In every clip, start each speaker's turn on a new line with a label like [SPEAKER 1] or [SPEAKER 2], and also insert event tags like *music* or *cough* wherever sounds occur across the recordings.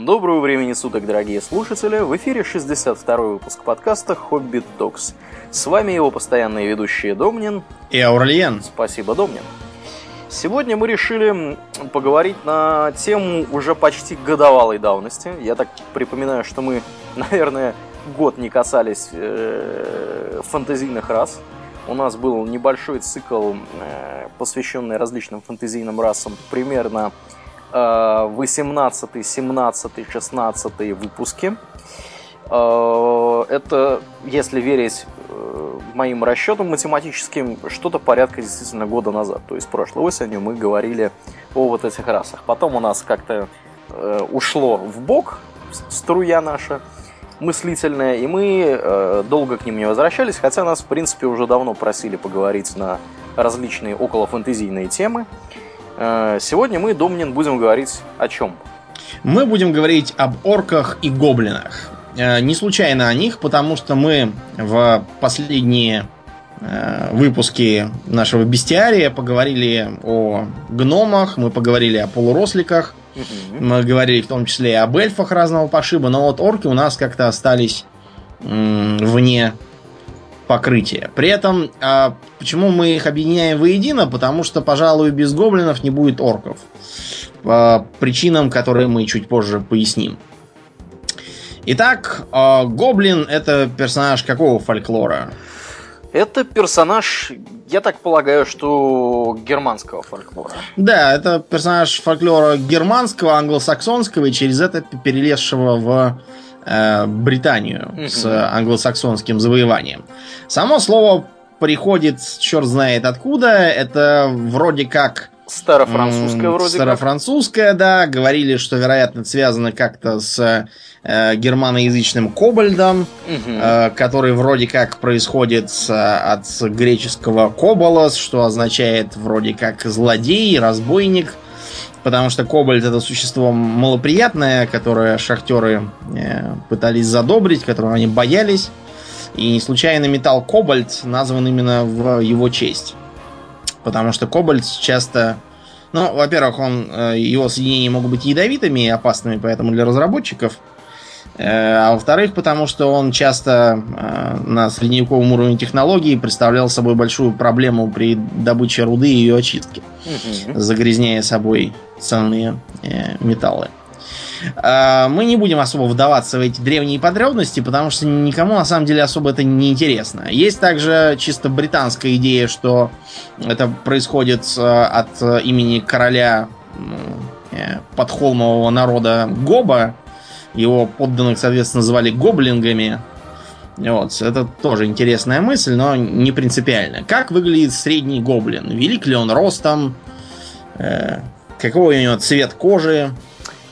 [SPEAKER 1] Доброго времени суток, дорогие слушатели! В эфире 62 выпуск подкаста «Хоббит Докс». С вами его постоянные ведущие Домнин
[SPEAKER 2] и Аурлиен.
[SPEAKER 1] Спасибо, Домнин. Сегодня мы решили поговорить на тему уже почти годовалой давности. Я так припоминаю, что мы, *laughs* наверное, год не касались э, фантазийных рас. У нас был небольшой цикл, э, посвященный различным фантазийным расам, примерно 18, 17, 16 выпуски. Э, это, если верить э, моим расчетам математическим, что-то порядка действительно года назад. То есть прошлой осенью мы говорили о вот этих расах. Потом у нас как-то э, ушло в бок струя наша мыслительная, и мы долго к ним не возвращались, хотя нас, в принципе, уже давно просили поговорить на различные околофантазийные темы. Э, сегодня мы, Домнин, будем говорить о чем?
[SPEAKER 2] Мы будем говорить об орках и гоблинах. Э, не случайно о них, потому что мы в последние э, выпуски нашего бестиария поговорили о гномах, мы поговорили о полуросликах, мы говорили в том числе и об эльфах разного пошиба, но вот орки у нас как-то остались вне покрытие. При этом, а, почему мы их объединяем воедино? Потому что, пожалуй, без гоблинов не будет орков. По причинам, которые мы чуть позже поясним. Итак, а, гоблин это персонаж какого фольклора?
[SPEAKER 1] Это персонаж, я так полагаю, что германского фольклора.
[SPEAKER 2] Да, это персонаж фольклора германского, англосаксонского и через это перелезшего в Э, Британию угу. с англосаксонским завоеванием. Само слово приходит черт знает откуда. Это вроде как
[SPEAKER 1] Старофранцузское вроде
[SPEAKER 2] Старофранцузское, как. да. Говорили, что, вероятно, связано как-то с э, германоязычным кобальдом, угу. э, который вроде как происходит с, от греческого кобалос, что означает вроде как злодей, разбойник. Потому что кобальт это существо малоприятное, которое шахтеры э, пытались задобрить, которого они боялись. И не случайно металл кобальт назван именно в его честь. Потому что кобальт часто... Ну, во-первых, он, э, его соединения могут быть ядовитыми и опасными, поэтому для разработчиков – а во-вторых, потому что он часто э, на средневековом уровне технологий представлял собой большую проблему при добыче руды и ее очистке, угу. загрязняя собой ценные э, металлы. Мы не будем особо вдаваться в эти древние подробности, потому что никому на самом деле особо это не интересно. Есть также чисто британская идея, что это происходит от имени короля подхолмового народа Гоба, его подданных, соответственно, звали гоблингами. Вот, это тоже интересная мысль, но не принципиально. Как выглядит средний гоблин? Велик ли он ростом? Э, какой у него цвет кожи?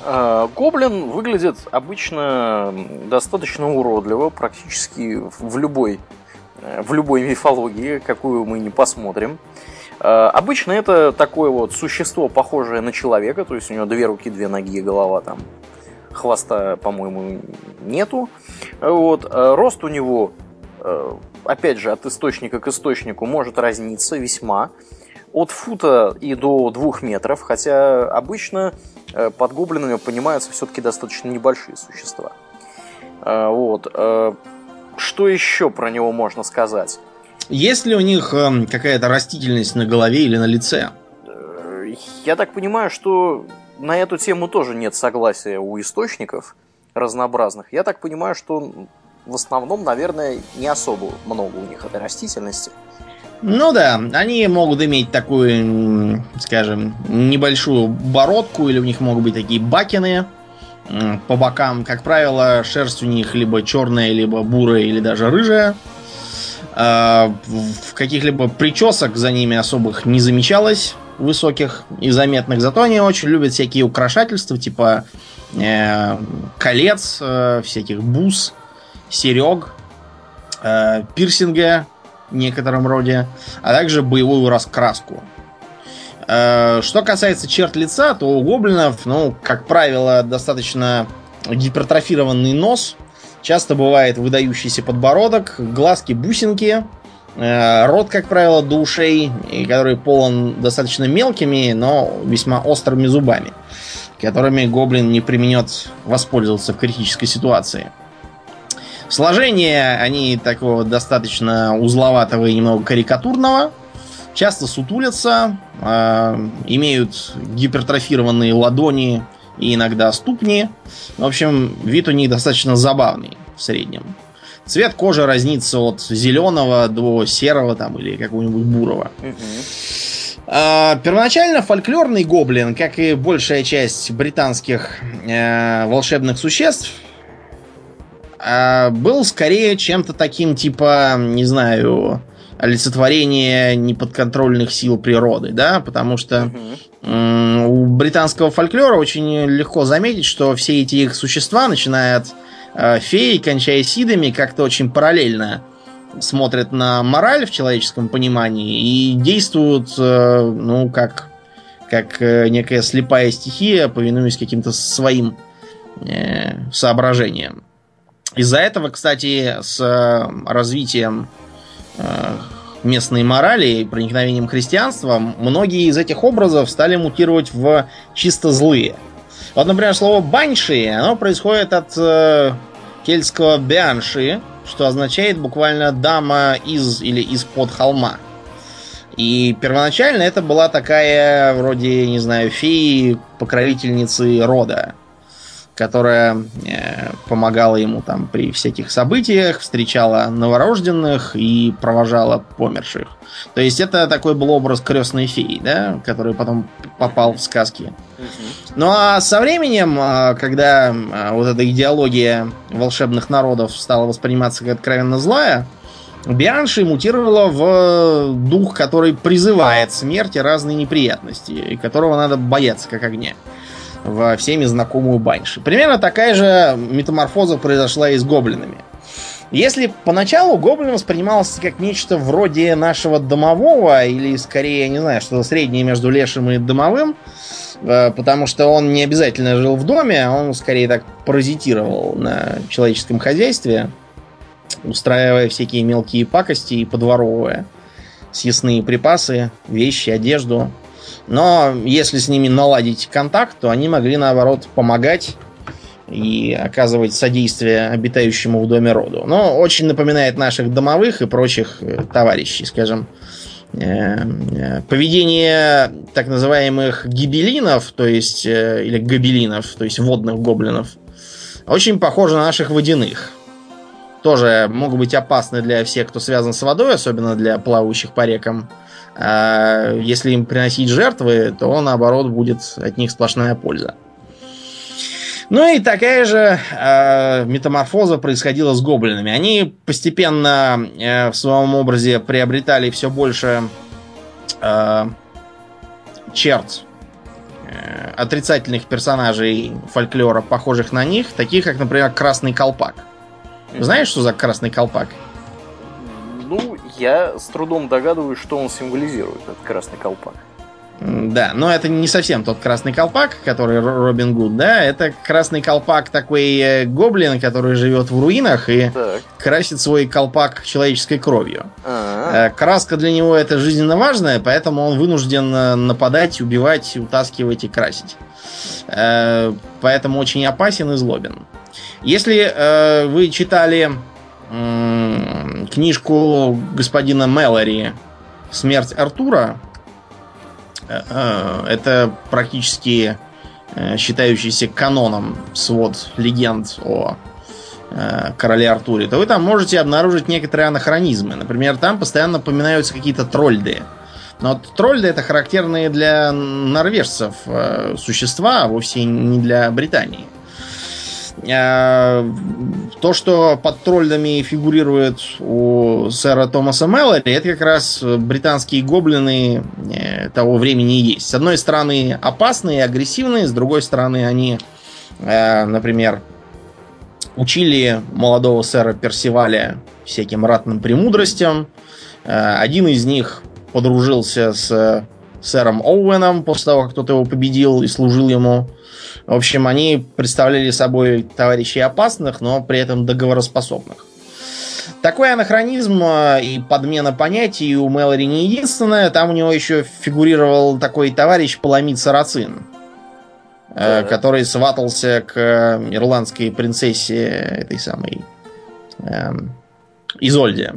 [SPEAKER 1] А, гоблин выглядит обычно достаточно уродливо, практически в любой, э, в любой мифологии, какую мы не посмотрим. А, обычно это такое вот существо, похожее на человека, то есть у него две руки, две ноги, голова там хвоста, по-моему, нету. Вот. Э, рост у него, э, опять же, от источника к источнику может разниться весьма. От фута и до двух метров, хотя обычно э, под гоблинами понимаются все-таки достаточно небольшие существа. Вот. Что еще про него можно сказать?
[SPEAKER 2] Есть ли у них какая-то растительность на голове или на лице?
[SPEAKER 1] Я так понимаю, что на эту тему тоже нет согласия у источников разнообразных. Я так понимаю, что в основном, наверное, не особо много у них этой растительности.
[SPEAKER 2] Ну да, они могут иметь такую, скажем, небольшую бородку, или у них могут быть такие бакины по бокам. Как правило, шерсть у них либо черная, либо бурая, или даже рыжая. А, в каких-либо причесок за ними особых не замечалось высоких и заметных. Зато они очень любят всякие украшательства, типа э, колец, э, всяких бус, серег, э, пирсинга в некотором роде, а также боевую раскраску. Э, что касается черт лица, то у гоблинов, ну, как правило, достаточно гипертрофированный нос, часто бывает выдающийся подбородок, глазки-бусинки, рот, как правило, до ушей, который полон достаточно мелкими, но весьма острыми зубами. которыми гоблин не применет воспользоваться в критической ситуации. Сложение они такого достаточно узловатого и немного карикатурного. Часто сутулятся, э, имеют гипертрофированные ладони и иногда ступни. В общем, вид у них достаточно забавный в среднем. Цвет кожи разнится от зеленого до серого там или какого-нибудь бурого. А, первоначально фольклорный гоблин, как и большая часть британских э, волшебных существ, э, был скорее чем-то таким типа, не знаю, олицетворение неподконтрольных сил природы, да, потому что э, у британского фольклора очень легко заметить, что все эти их существа, начиная от феи, кончая сидами, как-то очень параллельно смотрят на мораль в человеческом понимании и действуют, э, ну, как, как э, некая слепая стихия, повинуясь каким-то своим э, соображениям. Из-за этого, кстати, с развитием местной морали и проникновением христианства, многие из этих образов стали мутировать в чисто злые. Вот, например, слово банши, оно происходит от э, кельтского бианши, что означает буквально дама из или из-под холма. И первоначально это была такая, вроде, не знаю, феи, покровительницы рода которая э, помогала ему там при всяких событиях, встречала новорожденных и провожала померших. То есть это такой был образ крестной феи, да, который потом попал в сказки. Ну а со временем, э, когда э, вот эта идеология волшебных народов стала восприниматься как откровенно злая, Бианши мутировала в дух, который призывает смерть и разные неприятности, и которого надо бояться как огня во всеми знакомую Банши. Примерно такая же метаморфоза произошла и с гоблинами. Если поначалу гоблин воспринимался как нечто вроде нашего домового, или скорее, не знаю, что-то среднее между лешим и домовым, э, потому что он не обязательно жил в доме, а он скорее так паразитировал на человеческом хозяйстве, устраивая всякие мелкие пакости и подворовывая съестные припасы, вещи, одежду, но если с ними наладить контакт, то они могли, наоборот, помогать и оказывать содействие обитающему в доме роду. Но очень напоминает наших домовых и прочих э, товарищей, скажем. Э, э, поведение так называемых гибелинов, то есть, или гобелинов, то есть водных гоблинов, очень похоже на наших водяных. Тоже могут быть опасны для всех, кто связан с водой, особенно для плавающих по рекам. А если им приносить жертвы, то наоборот будет от них сплошная польза. Ну и такая же э, метаморфоза происходила с гоблинами. Они постепенно э, в своем образе приобретали все больше э, черт э, отрицательных персонажей фольклора, похожих на них, таких как, например, Красный Колпак. Знаешь, что за Красный Колпак?
[SPEAKER 1] Я с трудом догадываюсь, что он символизирует, этот красный колпак.
[SPEAKER 2] Да, но это не совсем тот красный колпак, который Робин Гуд, да, это красный колпак такой э, гоблин, который живет в руинах и так. красит свой колпак человеческой кровью. А-а-а. Э, краска для него это жизненно важная, поэтому он вынужден э, нападать, убивать, утаскивать и красить. Поэтому очень опасен и злобен. Если вы читали книжку господина Мэлори «Смерть Артура». Э, э, это практически э, считающийся каноном свод легенд о короле Артуре, то вы там можете обнаружить некоторые анахронизмы. Например, там постоянно упоминаются какие-то трольды. Но вот это характерные для норвежцев существа, а вовсе не для Британии. Э, то, что под троллями фигурирует у сэра Томаса Мэллори, это как раз британские гоблины э, того времени есть. С одной стороны опасные и агрессивные, с другой стороны они, э, например, учили молодого сэра Персиваля всяким ратным премудростям. Один из них подружился с сэром Оуэном после того, как кто-то его победил и служил ему. В общем, они представляли собой товарищей опасных, но при этом договороспособных. Такой анахронизм э, и подмена понятий у Мэлори не единственное. Там у него еще фигурировал такой товарищ Паламид Сарацин. да. который сватался к ирландской принцессе этой самой э, Изольде,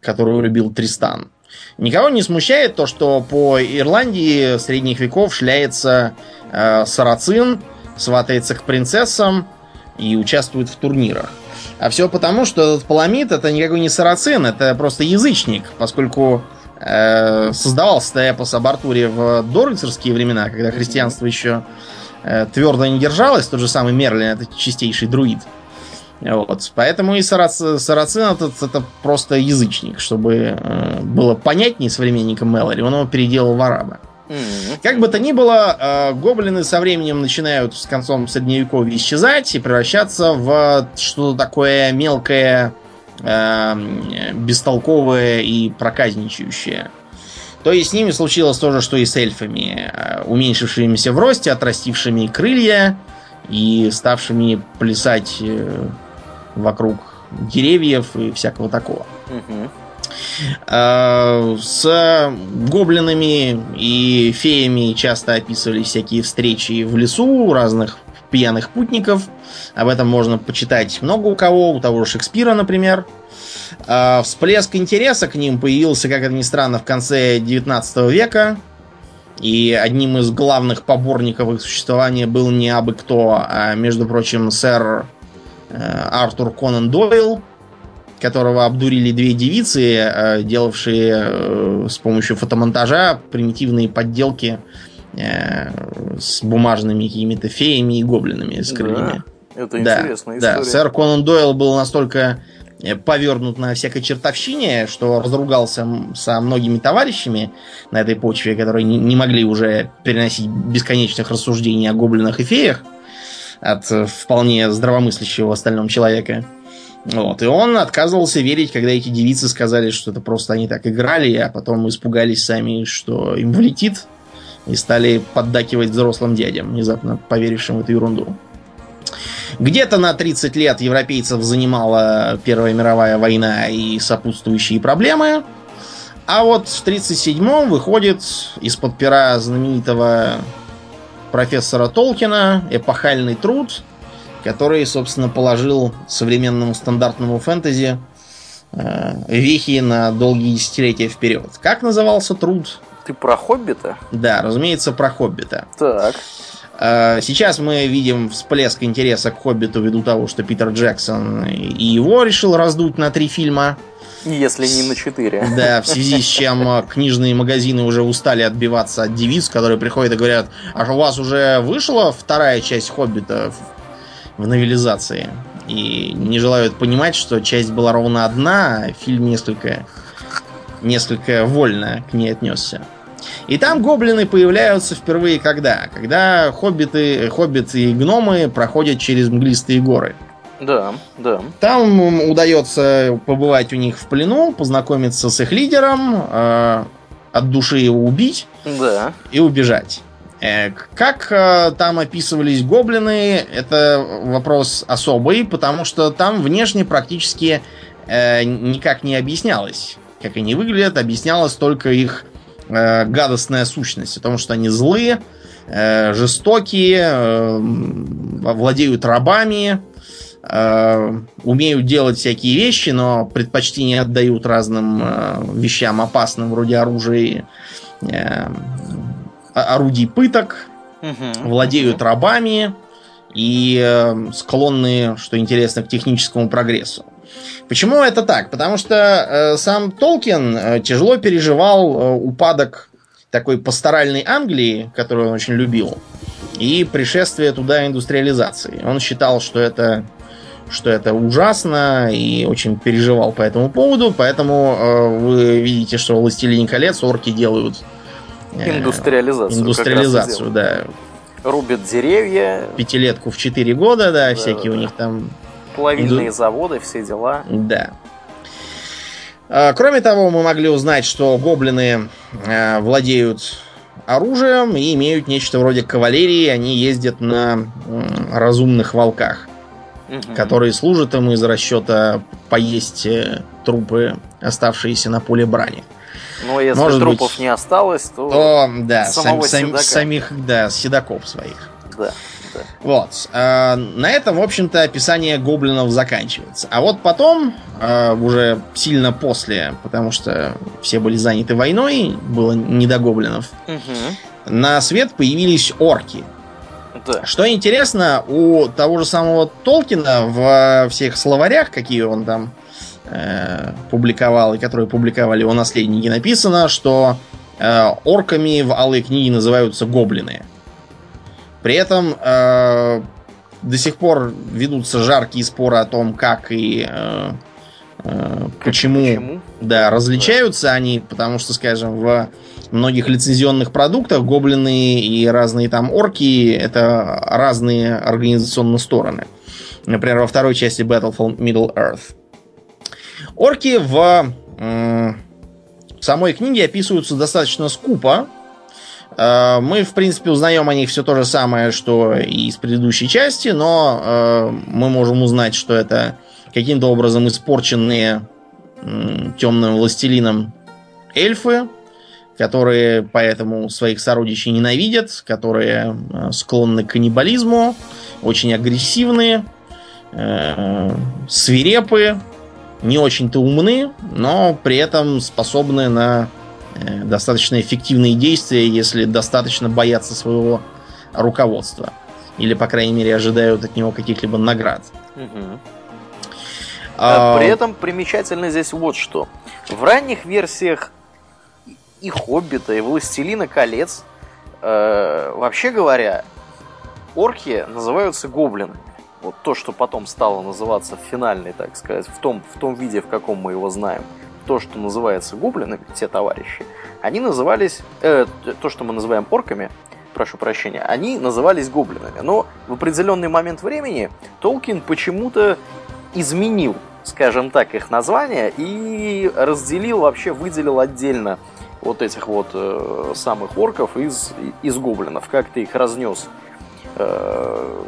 [SPEAKER 2] которую любил Тристан. Никого не смущает то, что по Ирландии средних веков шляется э, сарацин, сватается к принцессам и участвует в турнирах. А все потому, что этот Паламид это никакой не сарацин, это просто язычник, поскольку э, создавался эпос об Артуре в дорыцарские времена, когда христианство еще э, твердо не держалось, тот же самый Мерлин, это чистейший друид. Вот. Поэтому и сарацин, сарацин этот, это просто язычник, чтобы э, было понятнее современникам Мэлори, он его переделал в араба. Как бы то ни было, э, гоблины со временем начинают с концом средневековья исчезать и превращаться в что-то такое мелкое, э, бестолковое и проказничающее. То есть с ними случилось то же, что и с эльфами, э, уменьшившимися в росте, отрастившими крылья и ставшими плясать вокруг деревьев и всякого такого. Угу. Э, с гоблинами и феями часто описывали всякие встречи в лесу разных пьяных путников. Об этом можно почитать много у кого, у того же Шекспира, например. Э, всплеск интереса к ним появился, как это ни странно, в конце 19 века. И одним из главных поборников их существования был не абы кто, а, между прочим, сэр э, Артур Конан Дойл, которого обдурили две девицы, э, делавшие э, с помощью фотомонтажа примитивные подделки э, с бумажными какими-то феями и гоблинами с крыльями.
[SPEAKER 1] Да, это да, интересная история.
[SPEAKER 2] Да, сэр Конан Дойл был настолько повернут на всякой чертовщине, что разругался со многими товарищами на этой почве, которые не, не могли уже переносить бесконечных рассуждений о гоблинах и феях от вполне здравомыслящего остального человека. Вот. И он отказывался верить, когда эти девицы сказали, что это просто они так играли, а потом испугались сами, что им влетит, и стали поддакивать взрослым дядям, внезапно поверившим в эту ерунду. Где-то на 30 лет европейцев занимала Первая мировая война и сопутствующие проблемы. А вот в 1937-м выходит из-под пера знаменитого профессора Толкина эпохальный труд который, собственно, положил современному стандартному фэнтези э, вехи на долгие десятилетия вперед. Как назывался труд?
[SPEAKER 1] Ты про Хоббита?
[SPEAKER 2] Да, разумеется, про Хоббита.
[SPEAKER 1] Так.
[SPEAKER 2] Э, сейчас мы видим всплеск интереса к Хоббиту ввиду того, что Питер Джексон и его решил раздуть на три фильма.
[SPEAKER 1] Если не на четыре.
[SPEAKER 2] Да, в связи с чем книжные магазины уже устали отбиваться от девиц, которые приходят и говорят, а у вас уже вышла вторая часть Хоббита? В новелизации. И не желают понимать, что часть была ровно одна, а фильм несколько, несколько вольно к ней отнесся. И там гоблины появляются впервые когда? Когда хоббиты, хоббиты и гномы проходят через мглистые горы.
[SPEAKER 1] Да, да.
[SPEAKER 2] Там удается побывать у них в плену, познакомиться с их лидером, э, от души его убить
[SPEAKER 1] да.
[SPEAKER 2] и убежать. Э, как э, там описывались гоблины, это вопрос особый, потому что там внешне практически э, никак не объяснялось, как они выглядят, объяснялась только их гадостная сущность, о том, что они злые, жестокие, владеют рабами, умеют делать всякие вещи, но предпочтение отдают разным вещам опасным, вроде оружия орудий пыток, угу. владеют рабами и э, склонны, что интересно, к техническому прогрессу. Почему это так? Потому что э, сам Толкин э, тяжело переживал э, упадок такой пасторальной Англии, которую он очень любил, и пришествие туда индустриализации. Он считал, что это что это ужасно и очень переживал по этому поводу, поэтому э, вы видите, что «Властелин колец» орки делают
[SPEAKER 1] Э, индустриализацию.
[SPEAKER 2] Индустриализацию, да.
[SPEAKER 1] Рубят деревья.
[SPEAKER 2] Пятилетку в 4 года, да, да всякие да. у них там...
[SPEAKER 1] Плавильные Инду... заводы, все дела.
[SPEAKER 2] Да. А, кроме того, мы могли узнать, что гоблины э, владеют оружием и имеют нечто вроде кавалерии. Они ездят на разумных волках, угу. которые служат им из расчета поесть э, трупы, оставшиеся на поле брани.
[SPEAKER 1] Но если Может трупов быть, не осталось, то,
[SPEAKER 2] то да, самого сам, седока. самих да, седаков своих. Да, да. Вот. Э, на этом, в общем-то, описание гоблинов заканчивается. А вот потом, э, уже сильно после, потому что все были заняты войной, было не до гоблинов, угу. на свет появились орки. Да. Что интересно, у того же самого Толкина в всех словарях, какие он там э, публиковал и которые публиковали его наследники, написано, что э, орками в Алой книге называются гоблины. При этом э, до сих пор ведутся жаркие споры о том, как и э, э, почему, почему да, различаются да. они, потому что, скажем, в многих лицензионных продуктах гоблины и разные там орки это разные организационные стороны. Например, во второй части Battle Middle Earth. Орки в э, самой книге описываются достаточно скупо. Э, мы, в принципе, узнаем о них все то же самое, что и из предыдущей части, но э, мы можем узнать, что это каким-то образом испорченные темным властелином эльфы, которые поэтому своих сородичей ненавидят, которые э, склонны к каннибализму, очень агрессивные, свирепые, не очень-то умны, но при этом способны на э, достаточно эффективные действия, если достаточно боятся своего руководства. Или, по крайней мере, ожидают от него каких-либо наград. Угу.
[SPEAKER 1] А... При этом примечательно здесь вот что. В ранних версиях и Хоббита, и Властелина колец. Э, вообще говоря, орки называются гоблинами. Вот то, что потом стало называться финальной, так сказать, в том, в том виде, в каком мы его знаем. То, что называется гоблинами, те товарищи, они назывались, э, то, что мы называем орками, прошу прощения, они назывались гоблинами. Но в определенный момент времени Толкин почему-то изменил, скажем так, их название и разделил, вообще выделил отдельно вот этих вот э, самых орков из, из гоблинов. Как ты их разнес, э,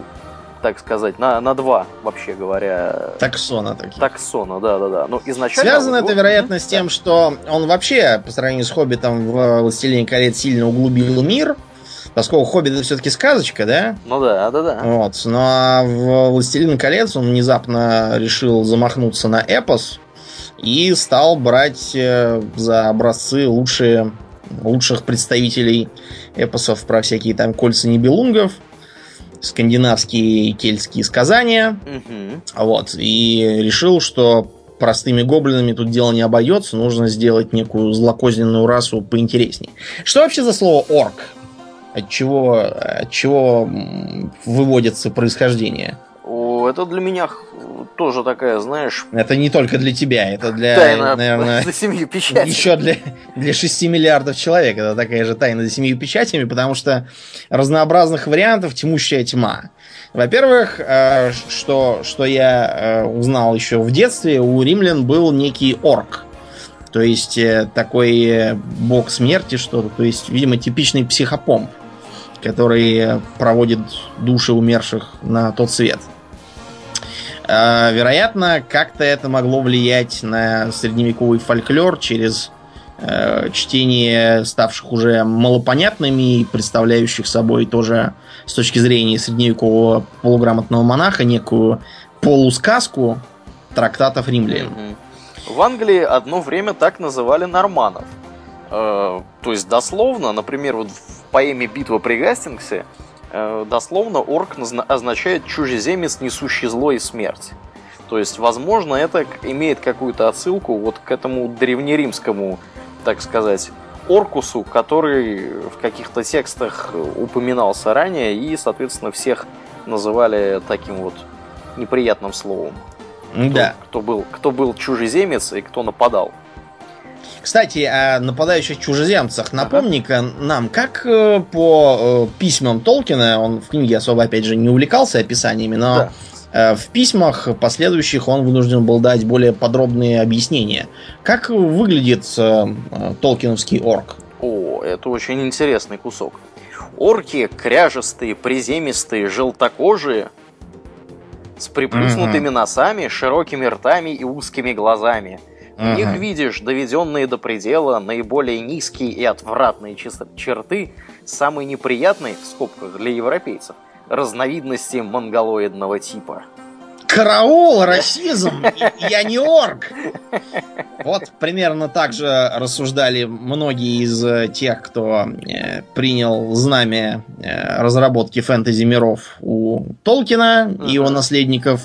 [SPEAKER 1] так сказать, на, на два, вообще говоря.
[SPEAKER 2] Таксона такие.
[SPEAKER 1] Таксона, да-да-да. Но изначально...
[SPEAKER 2] Связано это, вероятно, с тем, что он вообще, по сравнению с Хоббитом, в «Властелине колец» сильно углубил мир, поскольку Хоббит это все-таки сказочка, да?
[SPEAKER 1] Ну да, да, да.
[SPEAKER 2] Вот. Ну а в «Властелин колец» он внезапно решил замахнуться на эпос, и стал брать э, за образцы лучшие, лучших представителей эпосов про всякие там кольца небелунгов, скандинавские и кельтские сказания. Угу. Вот. И решил, что простыми гоблинами тут дело не обойдется, нужно сделать некую злокозненную расу поинтереснее. Что вообще за слово орк? От чего, от чего выводится происхождение?
[SPEAKER 1] это для меня тоже такая, знаешь...
[SPEAKER 2] Это не только для тебя, это для,
[SPEAKER 1] тайна наверное, *laughs* за семью печатями.
[SPEAKER 2] Еще для, для 6 миллиардов человек. Это такая же тайна за семью печатями, потому что разнообразных вариантов тьмущая тьма. Во-первых, э, что, что я э, узнал еще в детстве, у римлян был некий орк. То есть э, такой бог смерти что-то. То есть, видимо, типичный психопомп, который проводит души умерших на тот свет. А, вероятно, как-то это могло влиять на средневековый фольклор через э, чтение ставших уже малопонятными и представляющих собой тоже с точки зрения средневекового полуграмотного монаха некую полусказку трактатов римлян.
[SPEAKER 1] В Англии одно время так называли норманов. Э, то есть дословно, например, вот в поэме «Битва при Гастингсе» дословно орк означает чужеземец, несущий зло и смерть. То есть, возможно, это имеет какую-то отсылку вот к этому древнеримскому, так сказать, Оркусу, который в каких-то текстах упоминался ранее, и, соответственно, всех называли таким вот неприятным словом.
[SPEAKER 2] Да.
[SPEAKER 1] Кто, кто, был, кто был чужеземец и кто нападал.
[SPEAKER 2] Кстати, о нападающих чужеземцах. Напомни-ка нам, как э, по э, письмам Толкина, он в книге особо, опять же, не увлекался описаниями, но да. Э, в письмах последующих он вынужден был дать более подробные объяснения. Как выглядит толкиновский орк?
[SPEAKER 1] О, это очень интересный кусок. Орки кряжестые, приземистые, желтокожие, с приплюснутыми mm-hmm. носами, широкими ртами и узкими глазами – в них видишь доведенные до предела наиболее низкие и отвратные черты, самые неприятные, в скобках, для европейцев, разновидности монголоидного типа.
[SPEAKER 2] Караул, расизм! Я не орк! Вот примерно так же рассуждали многие из э, тех, кто э, принял знамя э, разработки фэнтези миров у Толкина uh-huh. и его наследников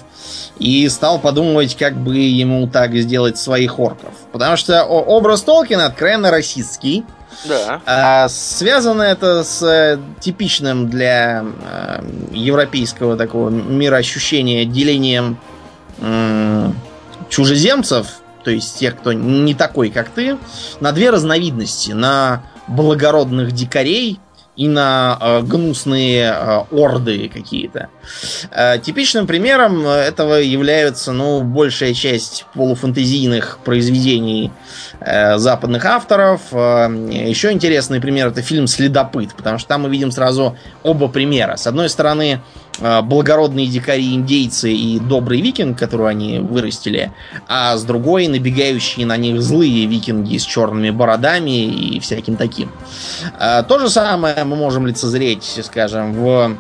[SPEAKER 2] и стал подумывать, как бы ему так сделать своих орков. Потому что образ Толкина откровенно расистский.
[SPEAKER 1] Да.
[SPEAKER 2] А, связано это с э, типичным для э, европейского такого мироощущения делением э, чужеземцев, то есть тех, кто не такой, как ты, на две разновидности. На благородных дикарей и на э, гнусные э, орды какие-то. Э, типичным примером этого являются, ну, большая часть полуфантазийных произведений э, западных авторов. Э, еще интересный пример это фильм «Следопыт», потому что там мы видим сразу оба примера. С одной стороны, благородные дикари индейцы и добрый викинг, которую они вырастили, а с другой набегающие на них злые викинги с черными бородами и всяким таким. То же самое мы можем лицезреть, скажем, в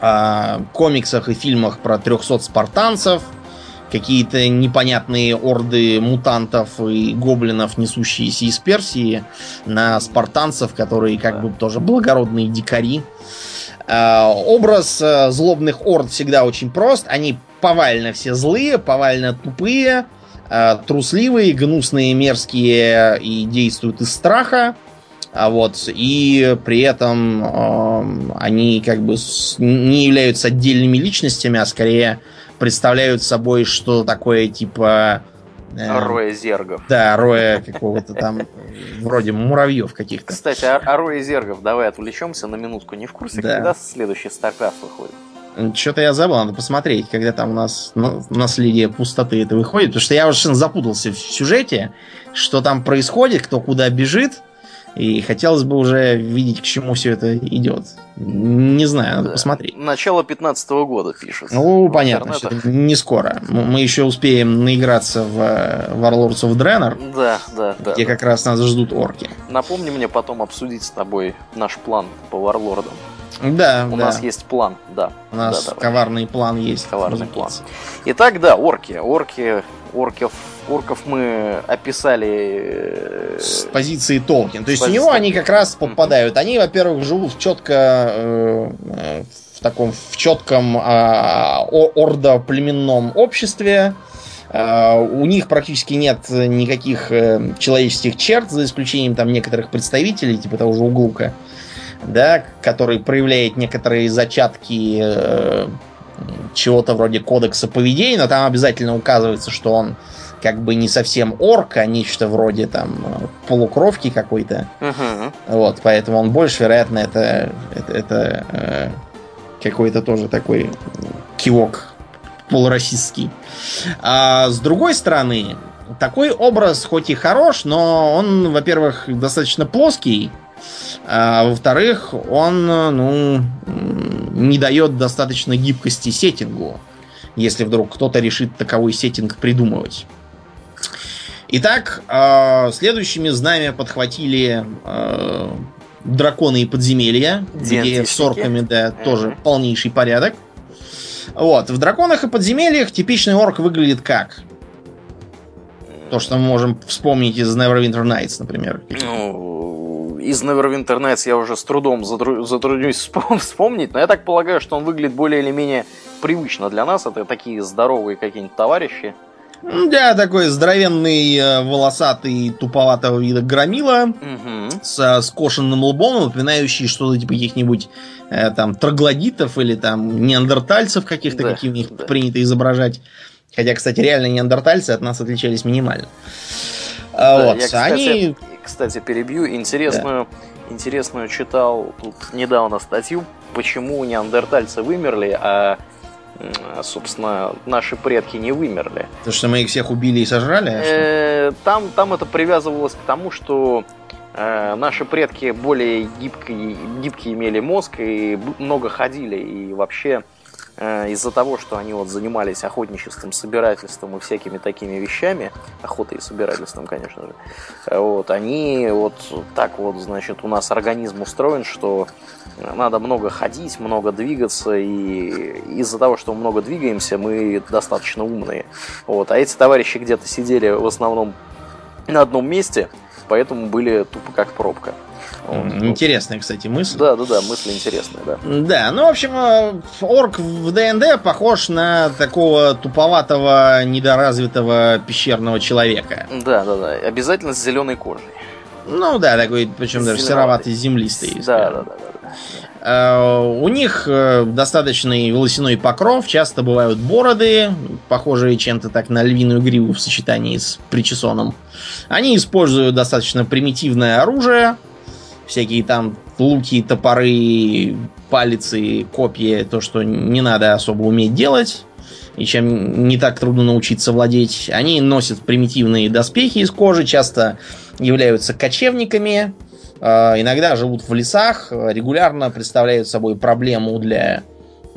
[SPEAKER 2] э, комиксах и фильмах про 300 спартанцев, какие-то непонятные орды мутантов и гоблинов, несущиеся из Персии, на спартанцев, которые как бы тоже благородные дикари. Э, образ э, злобных орд всегда очень прост. Они повально все злые, повально тупые, э, трусливые, гнусные, мерзкие и действуют из страха. А вот, и при этом э, они как бы не являются отдельными личностями, а скорее представляют собой что такое типа
[SPEAKER 1] Э, роя зергов.
[SPEAKER 2] Да, роя какого-то там, *laughs* вроде муравьев каких-то.
[SPEAKER 1] Кстати, о, о рое зергов давай отвлечемся на минутку. Не в курсе, да. когда следующий StarCraft выходит?
[SPEAKER 2] Что-то я забыл, надо посмотреть, когда там у нас наследие пустоты это выходит. Потому что я уже запутался в сюжете, что там происходит, кто куда бежит. И хотелось бы уже видеть, к чему все это идет. Не знаю, надо да. посмотреть.
[SPEAKER 1] Начало 15 -го года пишется.
[SPEAKER 2] Ну, понятно, что не скоро. Мы еще успеем наиграться в Warlords of Draenor.
[SPEAKER 1] Да, да, да.
[SPEAKER 2] Где
[SPEAKER 1] да.
[SPEAKER 2] как раз нас ждут орки.
[SPEAKER 1] Напомни мне потом обсудить с тобой наш план по Варлордам.
[SPEAKER 2] Да,
[SPEAKER 1] У
[SPEAKER 2] да.
[SPEAKER 1] нас есть план, да.
[SPEAKER 2] У нас
[SPEAKER 1] да,
[SPEAKER 2] коварный план есть.
[SPEAKER 1] Коварный план. Итак, да, орки. Орки, орков орков мы описали
[SPEAKER 2] э, с позиции Толкин. То есть позиции... у него они как раз попадают. Они, во-первых, живут в четко э, э, в таком в четком э, ордоплеменном обществе. Uh, у них практически нет никаких uh, человеческих черт, за исключением там некоторых представителей, типа того же Углука, да, который проявляет некоторые зачатки uh, чего-то вроде кодекса поведения, но там обязательно указывается, что он как бы не совсем орк, а нечто вроде там полукровки какой-то.
[SPEAKER 1] Uh-huh.
[SPEAKER 2] Вот, поэтому он больше, вероятно, это, это, это э, какой-то тоже такой кивок полурасистский. А с другой стороны, такой образ хоть и хорош, но он, во-первых, достаточно плоский, а во-вторых, он, ну, не дает достаточно гибкости сеттингу, если вдруг кто-то решит таковой сеттинг придумывать. Итак, э, следующими знамя подхватили э, драконы и подземелья, где с орками, да, uh-huh. тоже полнейший порядок. Вот, в драконах и подземельях типичный орк выглядит как? То, что мы можем вспомнить из Neverwinter Nights, например.
[SPEAKER 1] Ну, из Neverwinter Nights я уже с трудом затруднюсь вспомнить, но я так полагаю, что он выглядит более или менее привычно для нас. Это такие здоровые какие-нибудь товарищи.
[SPEAKER 2] Да, такой здоровенный, э, волосатый, туповатого вида громила
[SPEAKER 1] угу.
[SPEAKER 2] с скошенным лбом, напоминающий что-то типа каких-нибудь э, там троглодитов или там неандертальцев каких-то, да, каких них да. принято изображать. Хотя, кстати, реально неандертальцы от нас отличались минимально.
[SPEAKER 1] А да, вот, я, кстати, они... кстати, перебью. Интересную, да. интересную читал тут недавно статью, почему неандертальцы вымерли, а собственно, наши предки не вымерли.
[SPEAKER 2] То, что мы их всех убили и сожрали? А
[SPEAKER 1] э, там, там это привязывалось к тому, что э, наши предки более гибкие, гибкие имели мозг и много ходили, и вообще из-за того, что они вот занимались охотничеством, собирательством и всякими такими вещами, охотой и собирательством, конечно же, э, вот, они вот так вот, значит, у нас организм устроен, что надо много ходить, много двигаться, и из-за того, что мы много двигаемся, мы достаточно умные. Вот, а эти товарищи где-то сидели в основном на одном месте, поэтому были тупо как пробка.
[SPEAKER 2] Интересная, кстати, мысль.
[SPEAKER 1] Да, да, да, мысль интересная, да.
[SPEAKER 2] Да, ну, в общем, э, орк в ДНД похож на такого туповатого, недоразвитого пещерного человека.
[SPEAKER 1] Да, да, да. Обязательно с зеленой кожей.
[SPEAKER 2] Ну да, такой, причем даже сероватый, землистый.
[SPEAKER 1] Да, да, да, да.
[SPEAKER 2] Э, у них э, достаточный волосяной покров, часто бывают бороды, похожие чем-то так на львиную гриву в сочетании с причесоном. Они используют достаточно примитивное оружие, всякие там луки, топоры, палицы, копья, то, что не надо особо уметь делать, и чем не так трудно научиться владеть. Они носят примитивные доспехи из кожи, часто являются кочевниками, а, иногда живут в лесах, регулярно представляют собой проблему для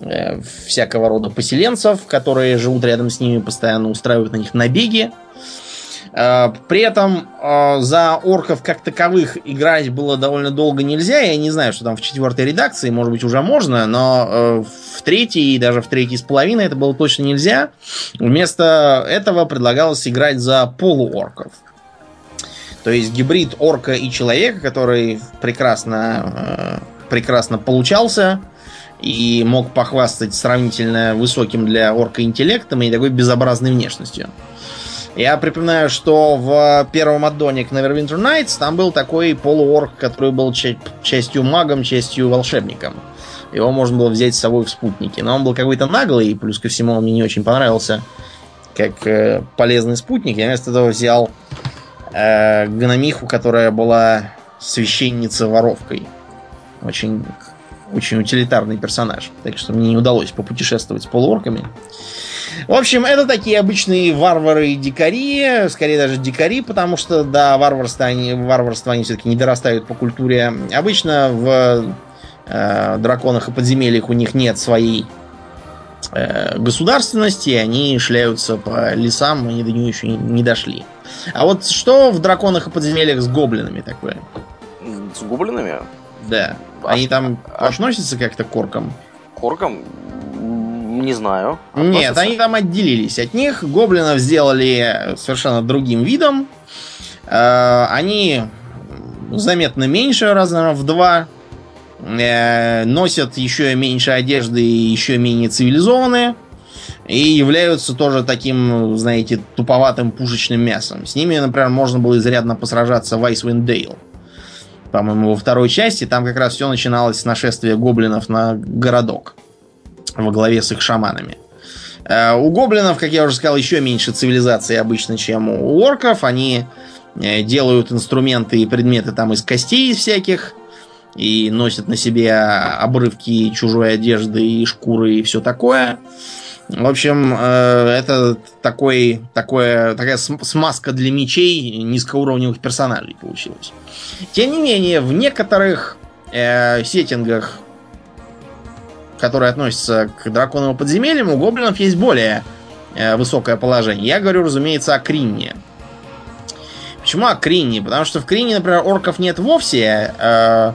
[SPEAKER 2] э, всякого рода поселенцев, которые живут рядом с ними, постоянно устраивают на них набеги. А, при этом а, за орков как таковых играть было довольно долго нельзя. Я не знаю, что там в четвертой редакции, может быть, уже можно, но э, в третьей и даже в третьей с половиной это было точно нельзя. Вместо этого предлагалось играть за полуорков. То есть гибрид орка и человека, который прекрасно, э, прекрасно получался и мог похвастать сравнительно высоким для орка интеллектом и такой безобразной внешностью. Я припоминаю, что в первом аддоне к Neverwinter Nights там был такой полуорк, который был частью магом, частью волшебником. Его можно было взять с собой в спутники. Но он был какой-то наглый, и плюс ко всему он мне не очень понравился как э, полезный спутник. Я вместо этого взял э, гномиху, которая была священница-воровкой. Очень, очень утилитарный персонаж. Так что мне не удалось попутешествовать с полуорками. В общем, это такие обычные варвары и дикари, скорее даже дикари, потому что до варварства они, варварства они все-таки не дорастают по культуре. Обычно в э, драконах и подземельях у них нет своей э, государственности, они шляются по лесам, они до нее еще не, не дошли. А вот что в драконах и подземельях с гоблинами такое?
[SPEAKER 1] С гоблинами?
[SPEAKER 2] Да. А они там а... относятся как-то к оркам?
[SPEAKER 1] К оркам? Не знаю.
[SPEAKER 2] Относятся? Нет, они там отделились от них. Гоблинов сделали совершенно другим видом. Э, они заметно меньше, раза в два. Э, носят еще меньше одежды и еще менее цивилизованные и являются тоже таким, знаете, туповатым пушечным мясом. С ними, например, можно было изрядно посражаться в Icewind Dale. По-моему, во второй части там как раз все начиналось с нашествия гоблинов на городок во главе с их шаманами. Э, у гоблинов, как я уже сказал, еще меньше цивилизации обычно, чем у орков. Они э, делают инструменты и предметы там из костей всяких и носят на себе обрывки чужой одежды и шкуры и все такое. В общем, э, это такой, такое, такая смазка для мечей низкоуровневых персонажей получилась. Тем не менее, в некоторых э, сеттингах, которые относятся к драконовым подземельям, у гоблинов есть более э, высокое положение. Я говорю, разумеется, о Кринне. Почему о Кринне? Потому что в Кринне, например, орков нет вовсе. Э,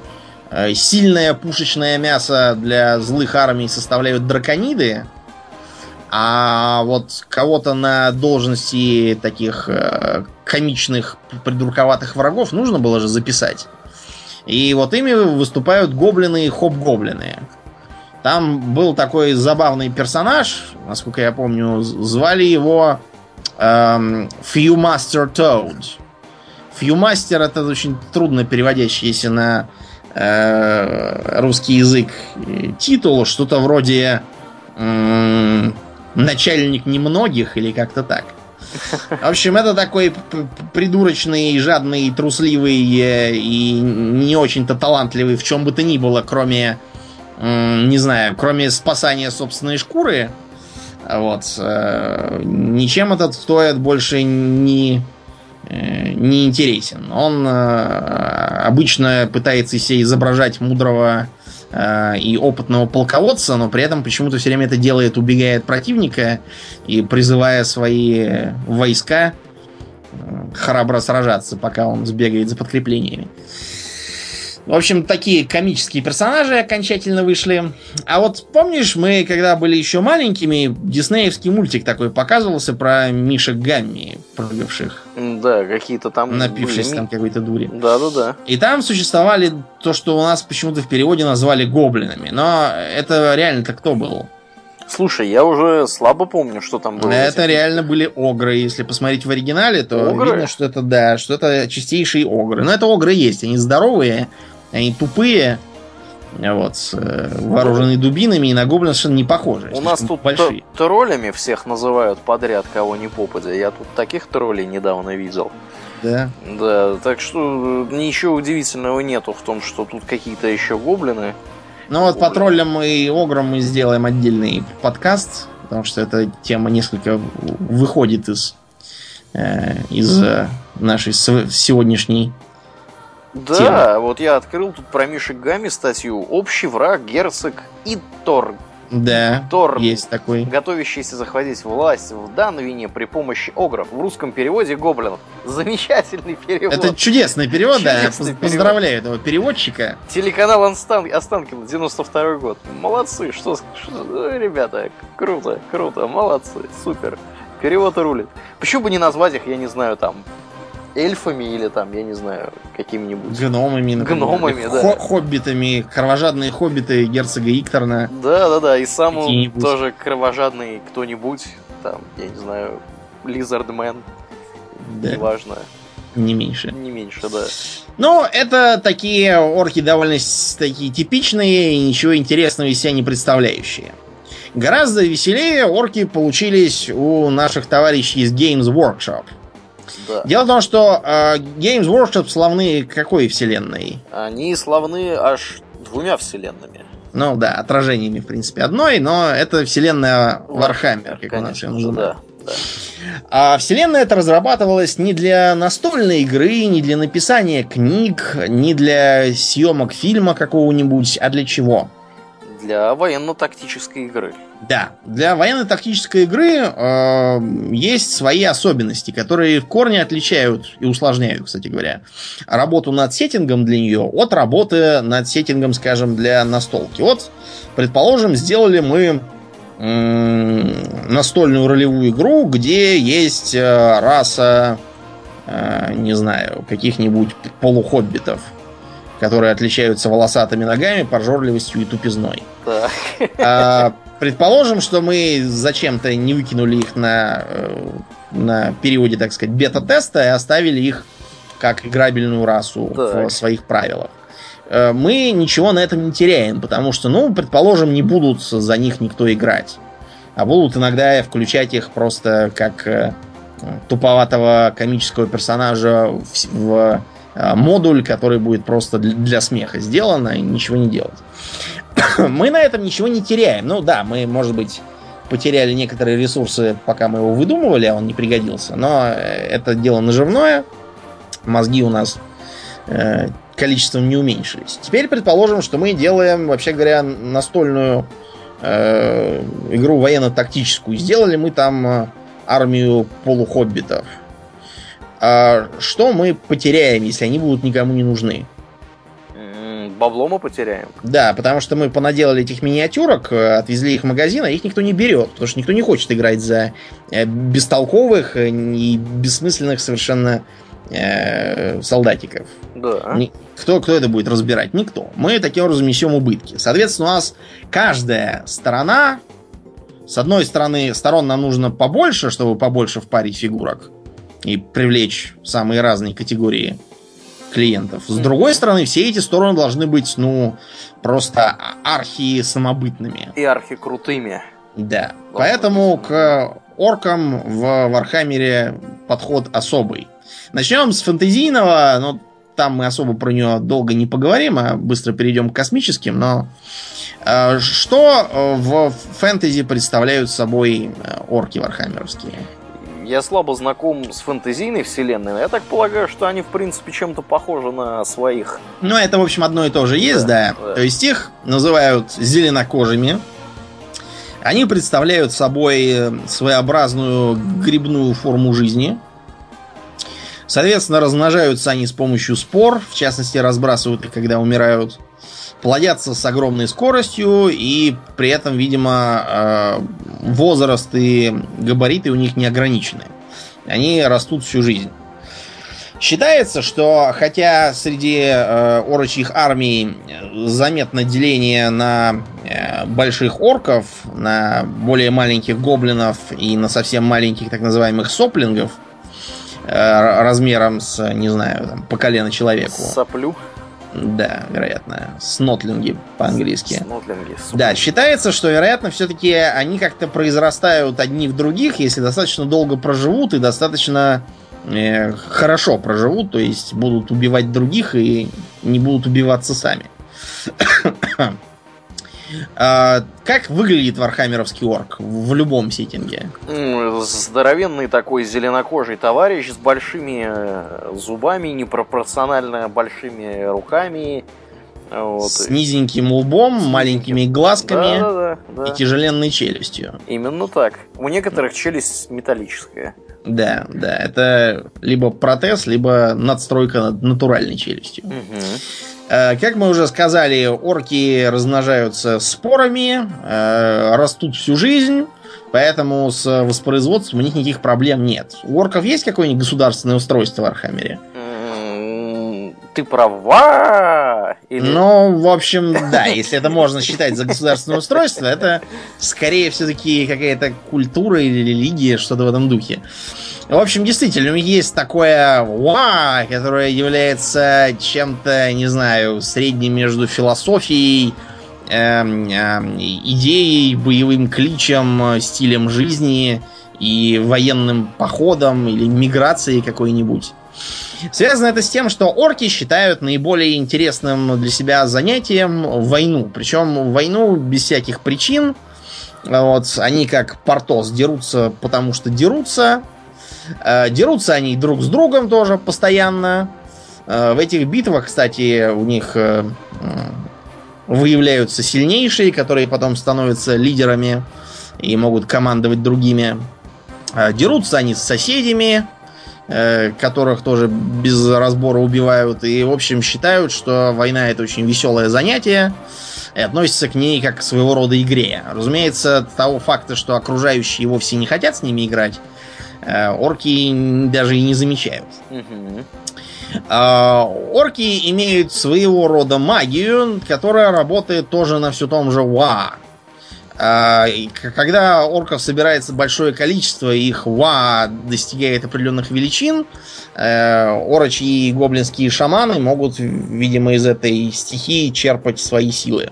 [SPEAKER 2] э, сильное пушечное мясо для злых армий составляют дракониды, а вот кого-то на должности таких комичных, придурковатых врагов нужно было же записать. И вот ими выступают гоблины и хоп-гоблины. Там был такой забавный персонаж, насколько я помню, звали его эм, Fewmaster Toad. Fewmaster это очень трудно переводящийся на э, русский язык титул, что-то вроде начальник немногих или как-то так. В общем, это такой придурочный, жадный, трусливый э, и не очень-то талантливый в чем бы то ни было, кроме, не знаю, кроме спасания собственной шкуры. Вот. Э, ничем этот стоит больше не, э, не интересен. Он обычно пытается себе изображать мудрого э, и опытного полководца, но при этом почему-то все время это делает, убегая от противника и призывая свои войска э, храбро сражаться, пока он сбегает за подкреплениями. В общем, такие комические персонажи окончательно вышли. А вот помнишь, мы, когда были еще маленькими, диснеевский мультик такой показывался про Мишек Гамми, прыгавших.
[SPEAKER 1] Да, какие-то там...
[SPEAKER 2] Напившись
[SPEAKER 1] были...
[SPEAKER 2] там какой-то дури.
[SPEAKER 1] Да-да-да.
[SPEAKER 2] И там существовали то, что у нас почему-то в переводе назвали гоблинами. Но это реально-то кто был?
[SPEAKER 1] Слушай, я уже слабо помню, что там было.
[SPEAKER 2] Это реально были огры. Если посмотреть в оригинале, то огры? видно, что это, да, что это чистейшие огры. Но это огры есть, они здоровые, они тупые, вот, с э, вооруженными дубинами и на гоблинов совершенно не похожи.
[SPEAKER 1] У нас тут большие. троллями всех называют подряд, кого не попадя. Я тут таких троллей недавно видел.
[SPEAKER 2] Да.
[SPEAKER 1] Да, так что э, ничего удивительного нету в том, что тут какие-то еще гоблины.
[SPEAKER 2] Ну вот по троллям и ограм мы сделаем отдельный подкаст, потому что эта тема несколько выходит из, э, из э, нашей сегодняшней
[SPEAKER 1] да, тема. вот я открыл тут про Мишек Гами статью. Общий враг, герцог и Торг.
[SPEAKER 2] Да, Тор, есть такой.
[SPEAKER 1] Готовящийся захватить власть в Данвине при помощи огров. В русском переводе гоблинов. Замечательный перевод.
[SPEAKER 2] Это чудесный перевод, чудесный да. Перевод. Поздравляю этого переводчика.
[SPEAKER 1] Телеканал Остан... Останкино, 92 год. Молодцы, что, что... Ребята, круто, круто, молодцы, супер. Перевод рулит. Почему бы не назвать их, я не знаю, там, эльфами или там, я не знаю, какими-нибудь...
[SPEAKER 2] Гномами,
[SPEAKER 1] например. Гномами, да.
[SPEAKER 2] хоббитами, кровожадные хоббиты герцога Икторна.
[SPEAKER 1] Да-да-да, и сам тоже кровожадный кто-нибудь, там, я не знаю, Лизардмен, да. неважно.
[SPEAKER 2] Не меньше.
[SPEAKER 1] Не меньше, да.
[SPEAKER 2] Ну, это такие орки довольно такие типичные и ничего интересного из себя не представляющие. Гораздо веселее орки получились у наших товарищей из Games Workshop. Да. Дело в том, что э, Games Workshop славны какой вселенной?
[SPEAKER 1] Они славны аж двумя вселенными.
[SPEAKER 2] Ну да, отражениями, в принципе, одной, но это вселенная Warhammer, как у нас ее называют. Да, да. А вселенная эта разрабатывалась не для настольной игры, не для написания книг, не для съемок фильма какого-нибудь, а для чего?
[SPEAKER 1] Для военно-тактической игры.
[SPEAKER 2] Да, для военно-тактической игры э, есть свои особенности, которые в корне отличают и усложняют, кстати говоря, работу над сеттингом для нее от работы над сеттингом, скажем, для настолки. Вот, предположим, сделали мы э, настольную ролевую игру, где есть э, раса, э, не знаю, каких-нибудь полухоббитов, которые отличаются волосатыми ногами, прожорливостью и тупизной. Так. А, Предположим, что мы зачем-то не выкинули их на, э, на периоде, так сказать, бета-теста и оставили их как играбельную расу так. в своих правилах. Э, мы ничего на этом не теряем, потому что, ну, предположим, не будут за них никто играть. А будут иногда включать их просто как э, туповатого комического персонажа в, в модуль, который будет просто для смеха сделан, и ничего не делать. *laughs* мы на этом ничего не теряем. Ну да, мы, может быть, потеряли некоторые ресурсы, пока мы его выдумывали, а он не пригодился. Но э, это дело наживное. Мозги у нас э, количеством не уменьшились. Теперь предположим, что мы делаем, вообще говоря, настольную э, игру военно-тактическую. Сделали мы там э, армию полухоббитов. А что мы потеряем, если они будут никому не нужны?
[SPEAKER 1] Бабло мы потеряем.
[SPEAKER 2] Да, потому что мы понаделали этих миниатюрок, э, отвезли их в магазин, а их никто не берет, потому что никто не хочет играть за э, бестолковых э, и бессмысленных совершенно э, солдатиков.
[SPEAKER 1] Да.
[SPEAKER 2] Кто, кто это будет разбирать? Никто. Мы таким образом несем убытки. Соответственно, у нас каждая сторона, с одной стороны, сторон нам нужно побольше, чтобы побольше впарить фигурок и привлечь самые разные категории клиентов. С другой стороны, все эти стороны должны быть, ну, просто архи самобытными.
[SPEAKER 1] И архи крутыми.
[SPEAKER 2] Да. Должны Поэтому быть. к оркам в Вархаммере подход особый. Начнем с фэнтезийного, но там мы особо про нее долго не поговорим, а быстро перейдем к космическим, но э, что в фэнтези представляют собой э, орки вархаммеровские?
[SPEAKER 1] Я слабо знаком с фэнтезийной вселенной. Я так полагаю, что они, в принципе, чем-то похожи на своих.
[SPEAKER 2] Ну, это, в общем, одно и то же есть, да. да. да. То есть их называют зеленокожими. Они представляют собой э, своеобразную грибную форму жизни. Соответственно, размножаются они с помощью спор, в частности, разбрасывают их, когда умирают. Плодятся с огромной скоростью, и при этом, видимо, э, возраст и габариты у них не ограничены. Они растут всю жизнь. Считается, что хотя среди э, орочьих армий заметно деление на э, больших орков, на более маленьких гоблинов и на совсем маленьких так называемых соплингов э, размером с, не знаю, там, по колено человеку.
[SPEAKER 1] Соплю.
[SPEAKER 2] Да, вероятно. Снотлинги по-английски. Снотлинги. Супер. Да, считается, что, вероятно, все-таки они как-то произрастают одни в других, если достаточно долго проживут и достаточно э, хорошо проживут, то есть будут убивать других и не будут убиваться сами. А, как выглядит вархаммеровский орк в любом сеттинге?
[SPEAKER 1] Здоровенный такой зеленокожий товарищ с большими э, зубами, непропорционально большими руками.
[SPEAKER 2] Вот. С низеньким лбом, с маленькими глазками да, да, да, и тяжеленной челюстью.
[SPEAKER 1] Именно так. У некоторых челюсть металлическая.
[SPEAKER 2] Да, да. Это либо протез, либо надстройка над натуральной челюстью. Угу. Э, как мы уже сказали, орки размножаются спорами, э, растут всю жизнь, поэтому с воспроизводством у них никаких проблем нет. У орков есть какое-нибудь государственное устройство в Архамере?
[SPEAKER 1] Ты права?
[SPEAKER 2] Или... Ну, в общем, да, если это можно считать за государственное устройство, это скорее все-таки какая-то культура или религия, что-то в этом духе. В общем, действительно, у них есть такое ва, которое является чем-то, не знаю, средним между философией, э, э, идеей, боевым кличем, стилем жизни и военным походом или миграцией какой-нибудь. Связано это с тем, что орки считают наиболее интересным для себя занятием войну. Причем войну без всяких причин. Вот, они как Портос дерутся, потому что дерутся. Э, дерутся они друг с другом тоже постоянно. Э, в этих битвах, кстати, у них э, выявляются сильнейшие, которые потом становятся лидерами и могут командовать другими. Дерутся они с соседями, которых тоже без разбора убивают. И, в общем, считают, что война это очень веселое занятие и относятся к ней как к своего рода игре. Разумеется, того факта, что окружающие вовсе не хотят с ними играть, Э, орки даже и не замечают. А, орки имеют своего рода магию, которая работает тоже на все том же ва. А, когда орков собирается большое количество, их ва достигает определенных величин, э, орочи и гоблинские шаманы могут, видимо, из этой стихии черпать свои силы.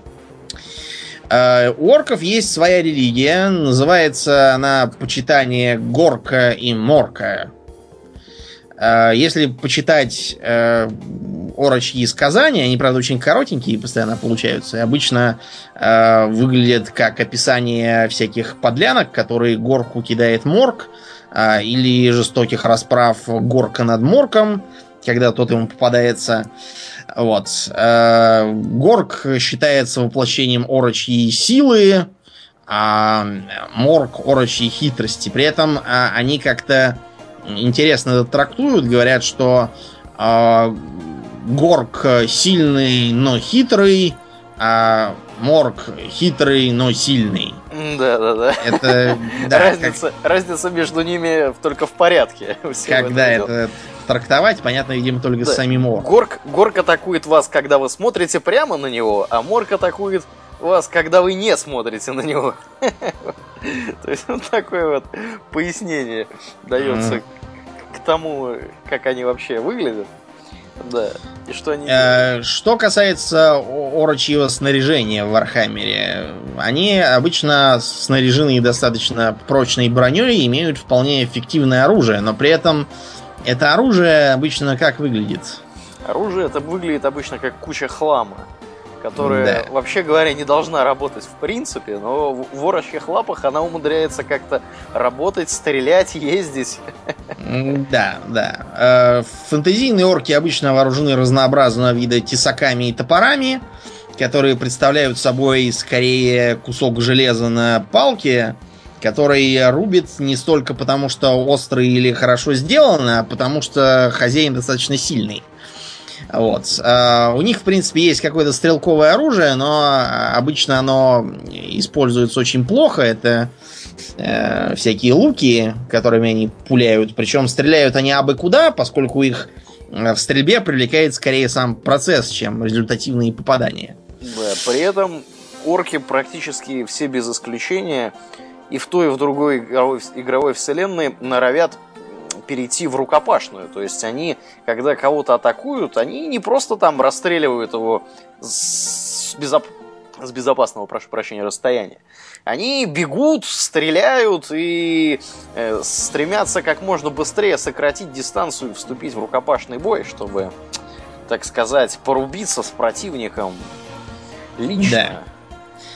[SPEAKER 2] Э, у орков есть своя религия, называется она почитание Горка и Морка. Э, если почитать э, орочьи сказания, они, правда, очень коротенькие постоянно получаются, и обычно э, выглядят как описание всяких подлянок, которые горку кидает морг, э, или жестоких расправ горка над морком, когда тот ему попадается. Вот. Э, Горг считается воплощением орочьей силы, а Морг орочьей хитрости. При этом а, они как-то интересно это трактуют, говорят, что а, Горг сильный, но хитрый, а Морг хитрый, но сильный.
[SPEAKER 1] Да, да, да.
[SPEAKER 2] Это *laughs* да,
[SPEAKER 1] разница, как... разница между ними только в порядке. *laughs*
[SPEAKER 2] Когда это трактовать, понятно, видимо, только да. самим оркам.
[SPEAKER 1] Горк, Горк атакует вас, когда вы смотрите прямо на него, а Морк атакует вас, когда вы не смотрите на него. *laughs* То есть вот такое вот пояснение дается к тому, как они вообще выглядят. Да. И что они
[SPEAKER 2] э, Что касается орочьего снаряжения в Вархаммере, они обычно снаряжены достаточно прочной броней и имеют вполне эффективное оружие, но при этом это оружие обычно как выглядит?
[SPEAKER 1] Оружие это выглядит обычно как куча хлама. Которая, да. вообще говоря, не должна работать в принципе, но в ворочьих лапах она умудряется как-то работать, стрелять, ездить.
[SPEAKER 2] Да, да. Э, фэнтезийные орки обычно вооружены разнообразного вида тесаками и топорами, которые представляют собой скорее кусок железа на палке, который рубит не столько потому, что острый или хорошо сделано, а потому что хозяин достаточно сильный. Вот. А, у них, в принципе, есть какое-то стрелковое оружие, но обычно оно используется очень плохо. Это э, всякие луки, которыми они пуляют. Причем стреляют они абы куда, поскольку их э, в стрельбе привлекает скорее сам процесс, чем результативные попадания.
[SPEAKER 1] Да, при этом орки практически все без исключения и в той, и в другой игровой, игровой вселенной норовят перейти в рукопашную. То есть они, когда кого-то атакуют, они не просто там расстреливают его с, безоп... с безопасного, прошу прощения, расстояния. Они бегут, стреляют и э, стремятся как можно быстрее сократить дистанцию и вступить в рукопашный бой, чтобы, так сказать, порубиться с противником лично. Да.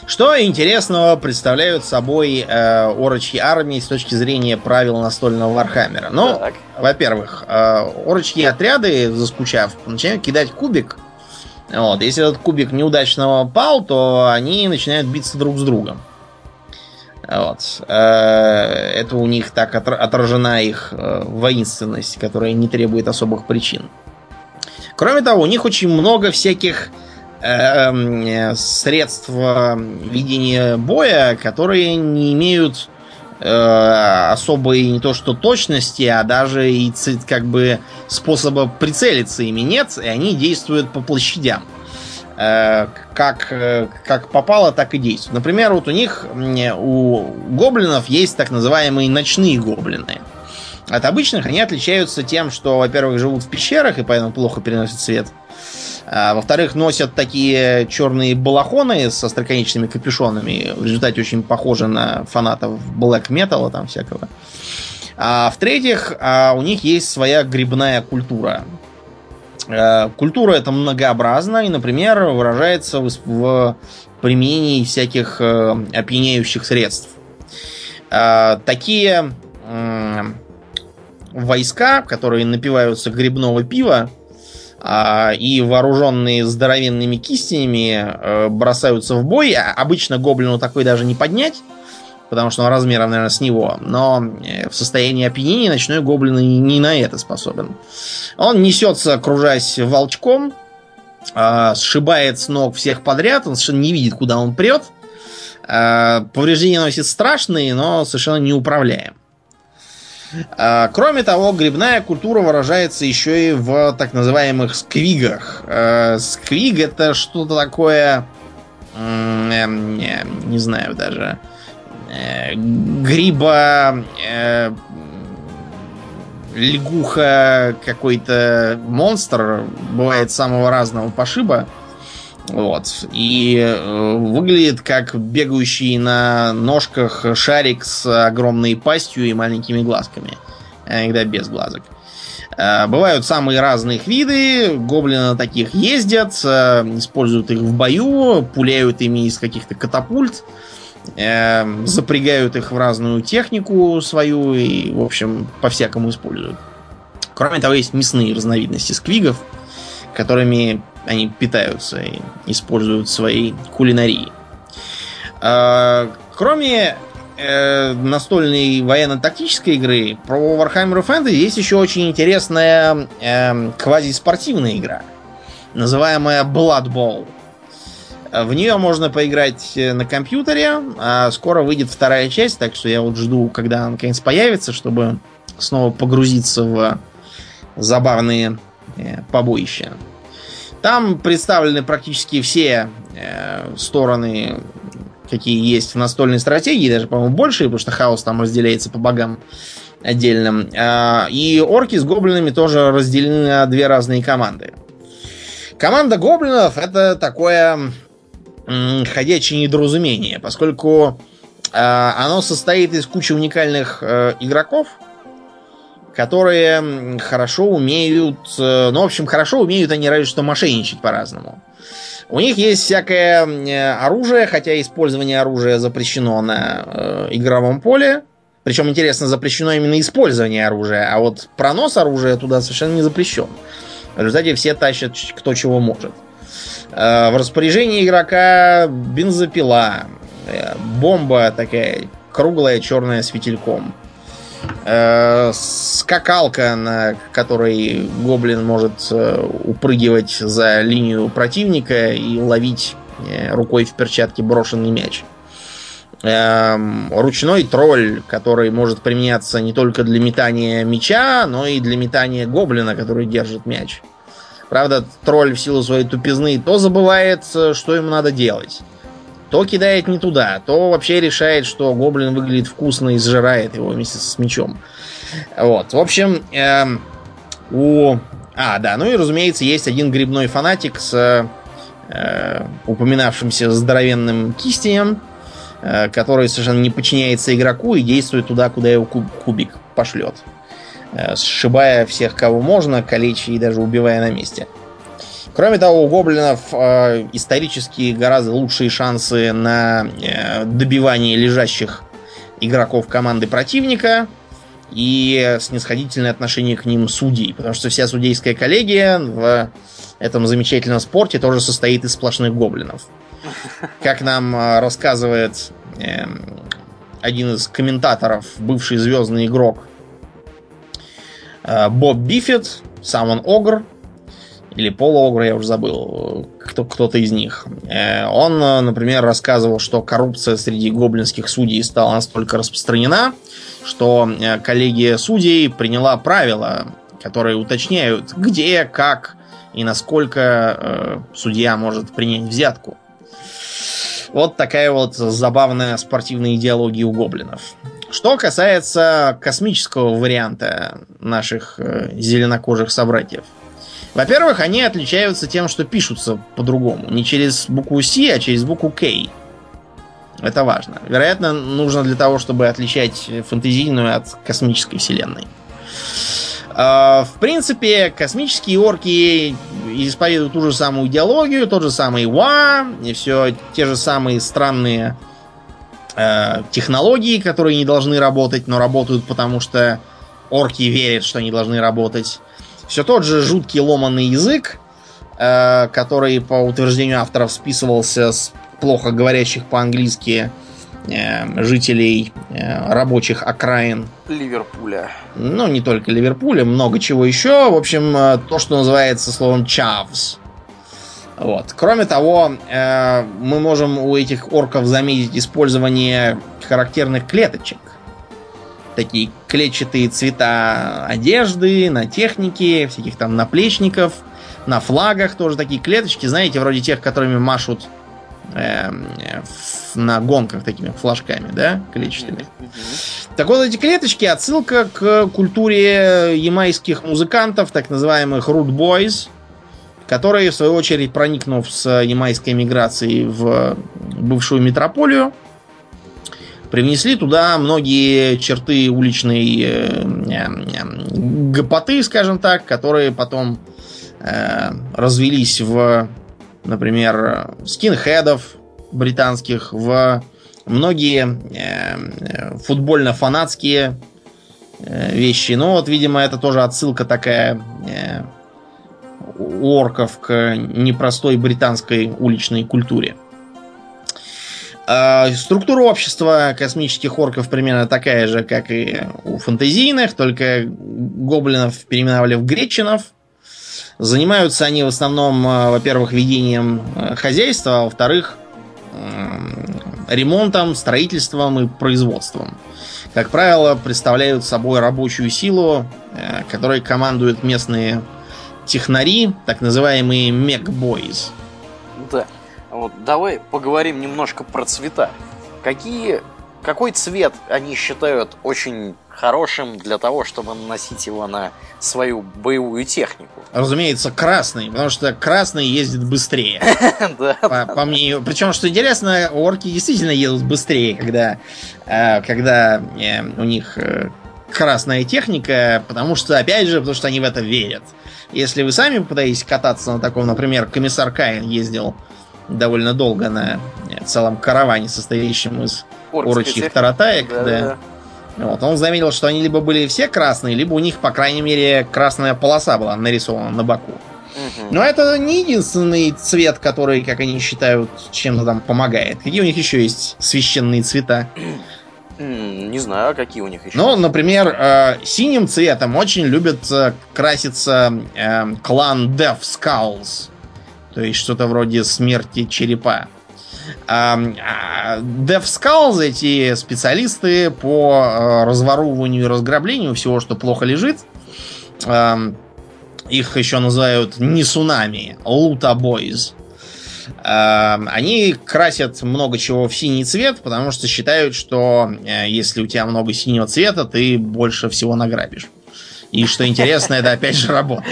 [SPEAKER 2] Что интересного представляют собой э, орочьи армии с точки зрения правил настольного Вархаммера? Ну, во-первых, э, орочьи отряды, заскучав, начинают кидать кубик. Вот, если этот кубик неудачно пал, то они начинают биться друг с другом. Вот. Э, это у них так отражена их э, воинственность, которая не требует особых причин. Кроме того, у них очень много всяких э, средств ведения боя, которые не имеют э, особой не то что точности, а даже и как бы способа прицелиться ими нет, и они действуют по площадям. Э, как, э, как попало, так и действуют. Например, вот у них, у гоблинов есть так называемые ночные гоблины. От обычных они отличаются тем, что, во-первых, живут в пещерах и поэтому плохо переносят свет. А, во-вторых, носят такие черные балахоны со остроконечными капюшонами. В результате очень похожи на фанатов блэк металла там всякого. А в-третьих, а, у них есть своя грибная культура. А, культура эта многообразна и, например, выражается в, в применении всяких э, опьяняющих средств. А, такие войска, которые напиваются грибного пива, и вооруженные здоровенными кистями э, бросаются в бой. А обычно гоблину такой даже не поднять, потому что он размером, наверное, с него. Но э, в состоянии опьянения ночной гоблин не на это способен. Он несется, кружась волчком, а, сшибает с ног всех подряд, он совершенно не видит, куда он прет. Повреждения носит страшные, но совершенно неуправляем. А, кроме того, грибная культура выражается еще и в так называемых сквигах. А, сквиг это что-то такое, эм, не знаю даже, э, гриба, э, лягуха, какой-то монстр, бывает самого разного пошиба. Вот. И э, выглядит как бегающий на ножках шарик с огромной пастью и маленькими глазками. А иногда без глазок. Э, бывают самые разные виды. Гоблины на таких ездят, э, используют их в бою, пуляют ими из каких-то катапульт, э, запрягают их в разную технику свою и, в общем, по-всякому используют. Кроме того, есть мясные разновидности сквигов, которыми они питаются и используют своей кулинарии. А, кроме э, настольной военно-тактической игры, про Warhammer Fantasy есть еще очень интересная э, квазиспортивная игра, называемая Blood Bowl. В нее можно поиграть на компьютере, а скоро выйдет вторая часть, так что я вот жду, когда она наконец появится, чтобы снова погрузиться в забавные э, побоища. Там представлены практически все э, стороны, какие есть в настольной стратегии, даже, по-моему, больше, потому что хаос там разделяется по богам отдельным. Э, и орки с гоблинами тоже разделены на две разные команды. Команда гоблинов это такое м, ходячее недоразумение, поскольку э, оно состоит из кучи уникальных э, игроков, которые хорошо умеют... Э, ну, в общем, хорошо умеют они разве что мошенничать по-разному. У них есть всякое э, оружие, хотя использование оружия запрещено на э, игровом поле. Причем, интересно, запрещено именно использование оружия, а вот пронос оружия туда совершенно не запрещен. В результате все тащат кто чего может. Э, в распоряжении игрока бензопила, э, бомба такая круглая, черная с фитильком. Э, скакалка, на которой гоблин может упрыгивать за линию противника и ловить рукой в перчатке брошенный мяч. Ручной тролль, который может применяться не только для метания мяча, но и для метания гоблина, который держит мяч. Правда, тролль в силу своей тупизны то забывает, э, что ему надо делать, то кидает не туда, то вообще решает, что гоблин выглядит вкусно и сжирает его вместе с мечом. Вот, в общем, эм, у... А, да, ну и, разумеется, есть один грибной фанатик с э, упоминавшимся здоровенным кистенем, э, который совершенно не подчиняется игроку и действует туда, куда его куб, кубик пошлет. Э, сшибая всех, кого можно, калеча и даже убивая на месте. Кроме того, у гоблинов э, исторически гораздо лучшие шансы на э, добивание лежащих игроков команды противника и снисходительное отношение к ним судей, потому что вся судейская коллегия в этом замечательном спорте тоже состоит из сплошных гоблинов. Как нам э, рассказывает э, один из комментаторов, бывший звездный игрок Э, Боб Биффет, сам он Огр, или полуогр, я уже забыл, кто, кто-то из них. Э, он, например, рассказывал, что коррупция среди гоблинских судей стала настолько распространена, что э, коллегия судей приняла правила, которые уточняют, где, как и насколько судья может принять взятку. Вот такая вот забавная спортивная идеология у гоблинов. Что касается космического варианта наших э, зеленокожих собратьев. Во-первых, они отличаются тем, что пишутся по-другому. Не через букву C, а через букву K. Это важно. Вероятно, нужно для того, чтобы отличать фэнтезийную от космической вселенной. А, в принципе, космические орки исповедуют ту же самую идеологию, тот же самый ва, и все те же самые странные э, технологии, которые не должны работать, но работают, потому что орки верят, что они должны работать. Все тот же жуткий ломанный язык, э, который, по утверждению авторов, списывался с плохо говорящих по-английски э, жителей э, рабочих окраин.
[SPEAKER 1] Ливерпуля.
[SPEAKER 2] Ну, не только Ливерпуля, много чего еще. В общем, э, то, что называется словом чавс. Вот. Кроме того, э, мы можем у этих орков заметить использование характерных клеточек. Такие клетчатые цвета одежды, на технике, всяких там наплечников, на флагах тоже такие клеточки, знаете, вроде тех, которыми машут э, на гонках такими флажками, да, клетчатыми. Так вот, эти клеточки отсылка к культуре ямайских музыкантов, так называемых root boys, которые, в свою очередь, проникнув с ямайской миграцией в бывшую метрополию, привнесли туда многие черты уличной э, гопоты, скажем так, которые потом э, развелись в, например, скинхедов британских, в многие э, футбольно-фанатские э, вещи. Но вот, видимо, это тоже отсылка такая э, орков к непростой британской уличной культуре. А, структура общества космических орков примерно такая же, как и у фантазийных, только гоблинов переименовали в гречинов. Занимаются они в основном, а, во-первых, ведением а, хозяйства, а во-вторых, ремонтом, строительством и производством. Как правило, представляют собой рабочую силу, которой командуют местные технари, так называемые мегбойз.
[SPEAKER 1] Вот давай поговорим немножко про цвета. Какие, какой цвет они считают очень хорошим для того, чтобы наносить его на свою боевую технику?
[SPEAKER 2] Разумеется, красный, потому что красный ездит быстрее. *laughs* По мнению. Причем, что интересно, орки действительно едут быстрее, когда, э, когда э, у них э, красная техника, потому что, опять же, потому что они в это верят. Если вы сами пытаетесь кататься на таком, например, комиссар Каин ездил довольно долго на целом караване, состоящем из орочьих таратаек, да, да. да. Вот, он заметил, что они либо были все красные, либо у них, по крайней мере, красная полоса была нарисована на боку. Но это не единственный цвет, который, как они считают, чем-то там помогает. Какие у них еще есть священные цвета?
[SPEAKER 1] Не знаю, какие у них еще.
[SPEAKER 2] Ну, например, э, синим цветом очень любит э, краситься э, клан Death Skulls. То есть что-то вроде смерти черепа. А, Death Skulls, эти специалисты по разворовыванию и разграблению всего, что плохо лежит, их еще называют не сунами, лута бойз. Они красят много чего в синий цвет, потому что считают, что э, если у тебя много синего цвета, ты больше всего награбишь. И что интересно, это опять же работа.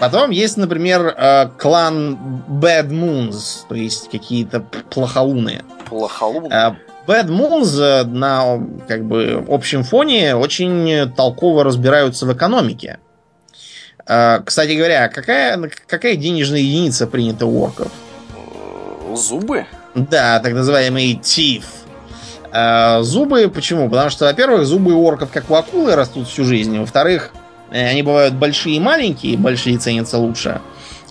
[SPEAKER 2] Потом есть, например, э, клан Bad Moons, то есть какие-то плохолуны.
[SPEAKER 1] Плохолуны?
[SPEAKER 2] Э, Bad Moons на как бы общем фоне очень толково разбираются в экономике. Кстати говоря, какая, какая денежная единица принята у орков?
[SPEAKER 1] Зубы?
[SPEAKER 2] Да, так называемые teeth. А, зубы почему? Потому что, во-первых, зубы у орков, как у акулы, растут всю жизнь. Во-вторых, э, они бывают большие и маленькие, большие ценятся лучше.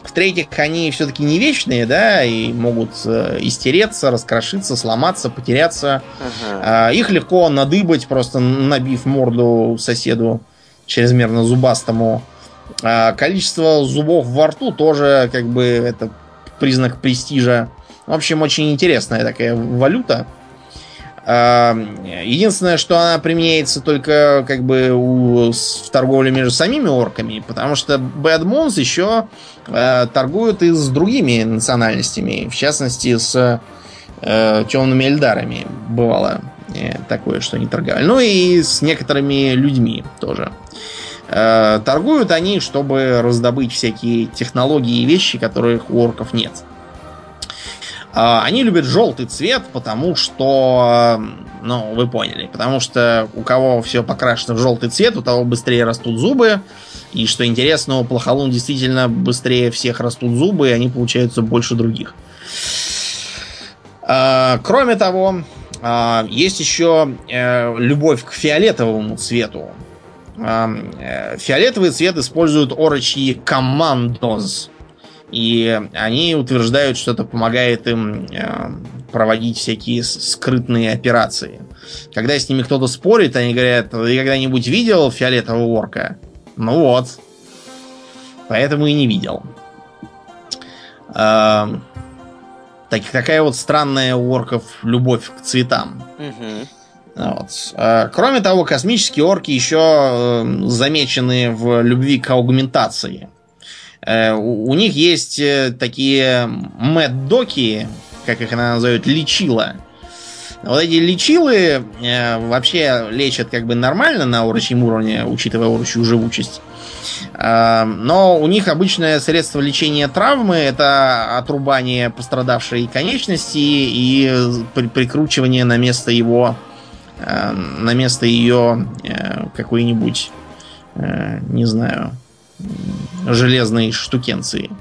[SPEAKER 2] В-третьих, они все-таки не вечные, да, и могут э, истереться, раскрошиться, сломаться, потеряться. Ага. Их легко надыбать, просто набив морду соседу чрезмерно зубастому. Количество зубов во рту тоже как бы это признак престижа. В общем, очень интересная такая валюта. Единственное, что она применяется только как бы у, в торговле между самими орками, потому что Bad Moons еще э, торгуют и с другими национальностями, в частности с э, темными эльдарами бывало э, такое, что они торговали. Ну и с некоторыми людьми тоже. Э, торгуют они, чтобы раздобыть всякие технологии и вещи, которых у орков нет. Э, они любят желтый цвет, потому что, ну, вы поняли, потому что у кого все покрашено в желтый цвет, у того быстрее растут зубы. И что интересно, у плохолун действительно быстрее всех растут зубы, и они получаются больше других. Э, кроме того, э, есть еще э, любовь к фиолетовому цвету. Э, фиолетовый цвет используют орочьи командоз. И они утверждают, что это помогает им э, проводить всякие скрытные операции. Когда с ними кто-то спорит, они говорят, ты когда-нибудь видел фиолетового орка? Ну вот. Поэтому и не видел. так, такая вот странная у орков любовь к цветам. Угу. Вот. А, кроме того, космические орки еще э, замечены в любви к аугментации. Э, у них есть э, такие мэддоки, как их она называют, лечила. Вот эти лечилы вообще лечат как бы нормально на урочьем уровне, учитывая урочью живучесть. Но у них обычное средство лечения травмы это отрубание пострадавшей конечности и прикручивание на место его Э, на место ее э, какой-нибудь, э, не знаю, железной штукенции.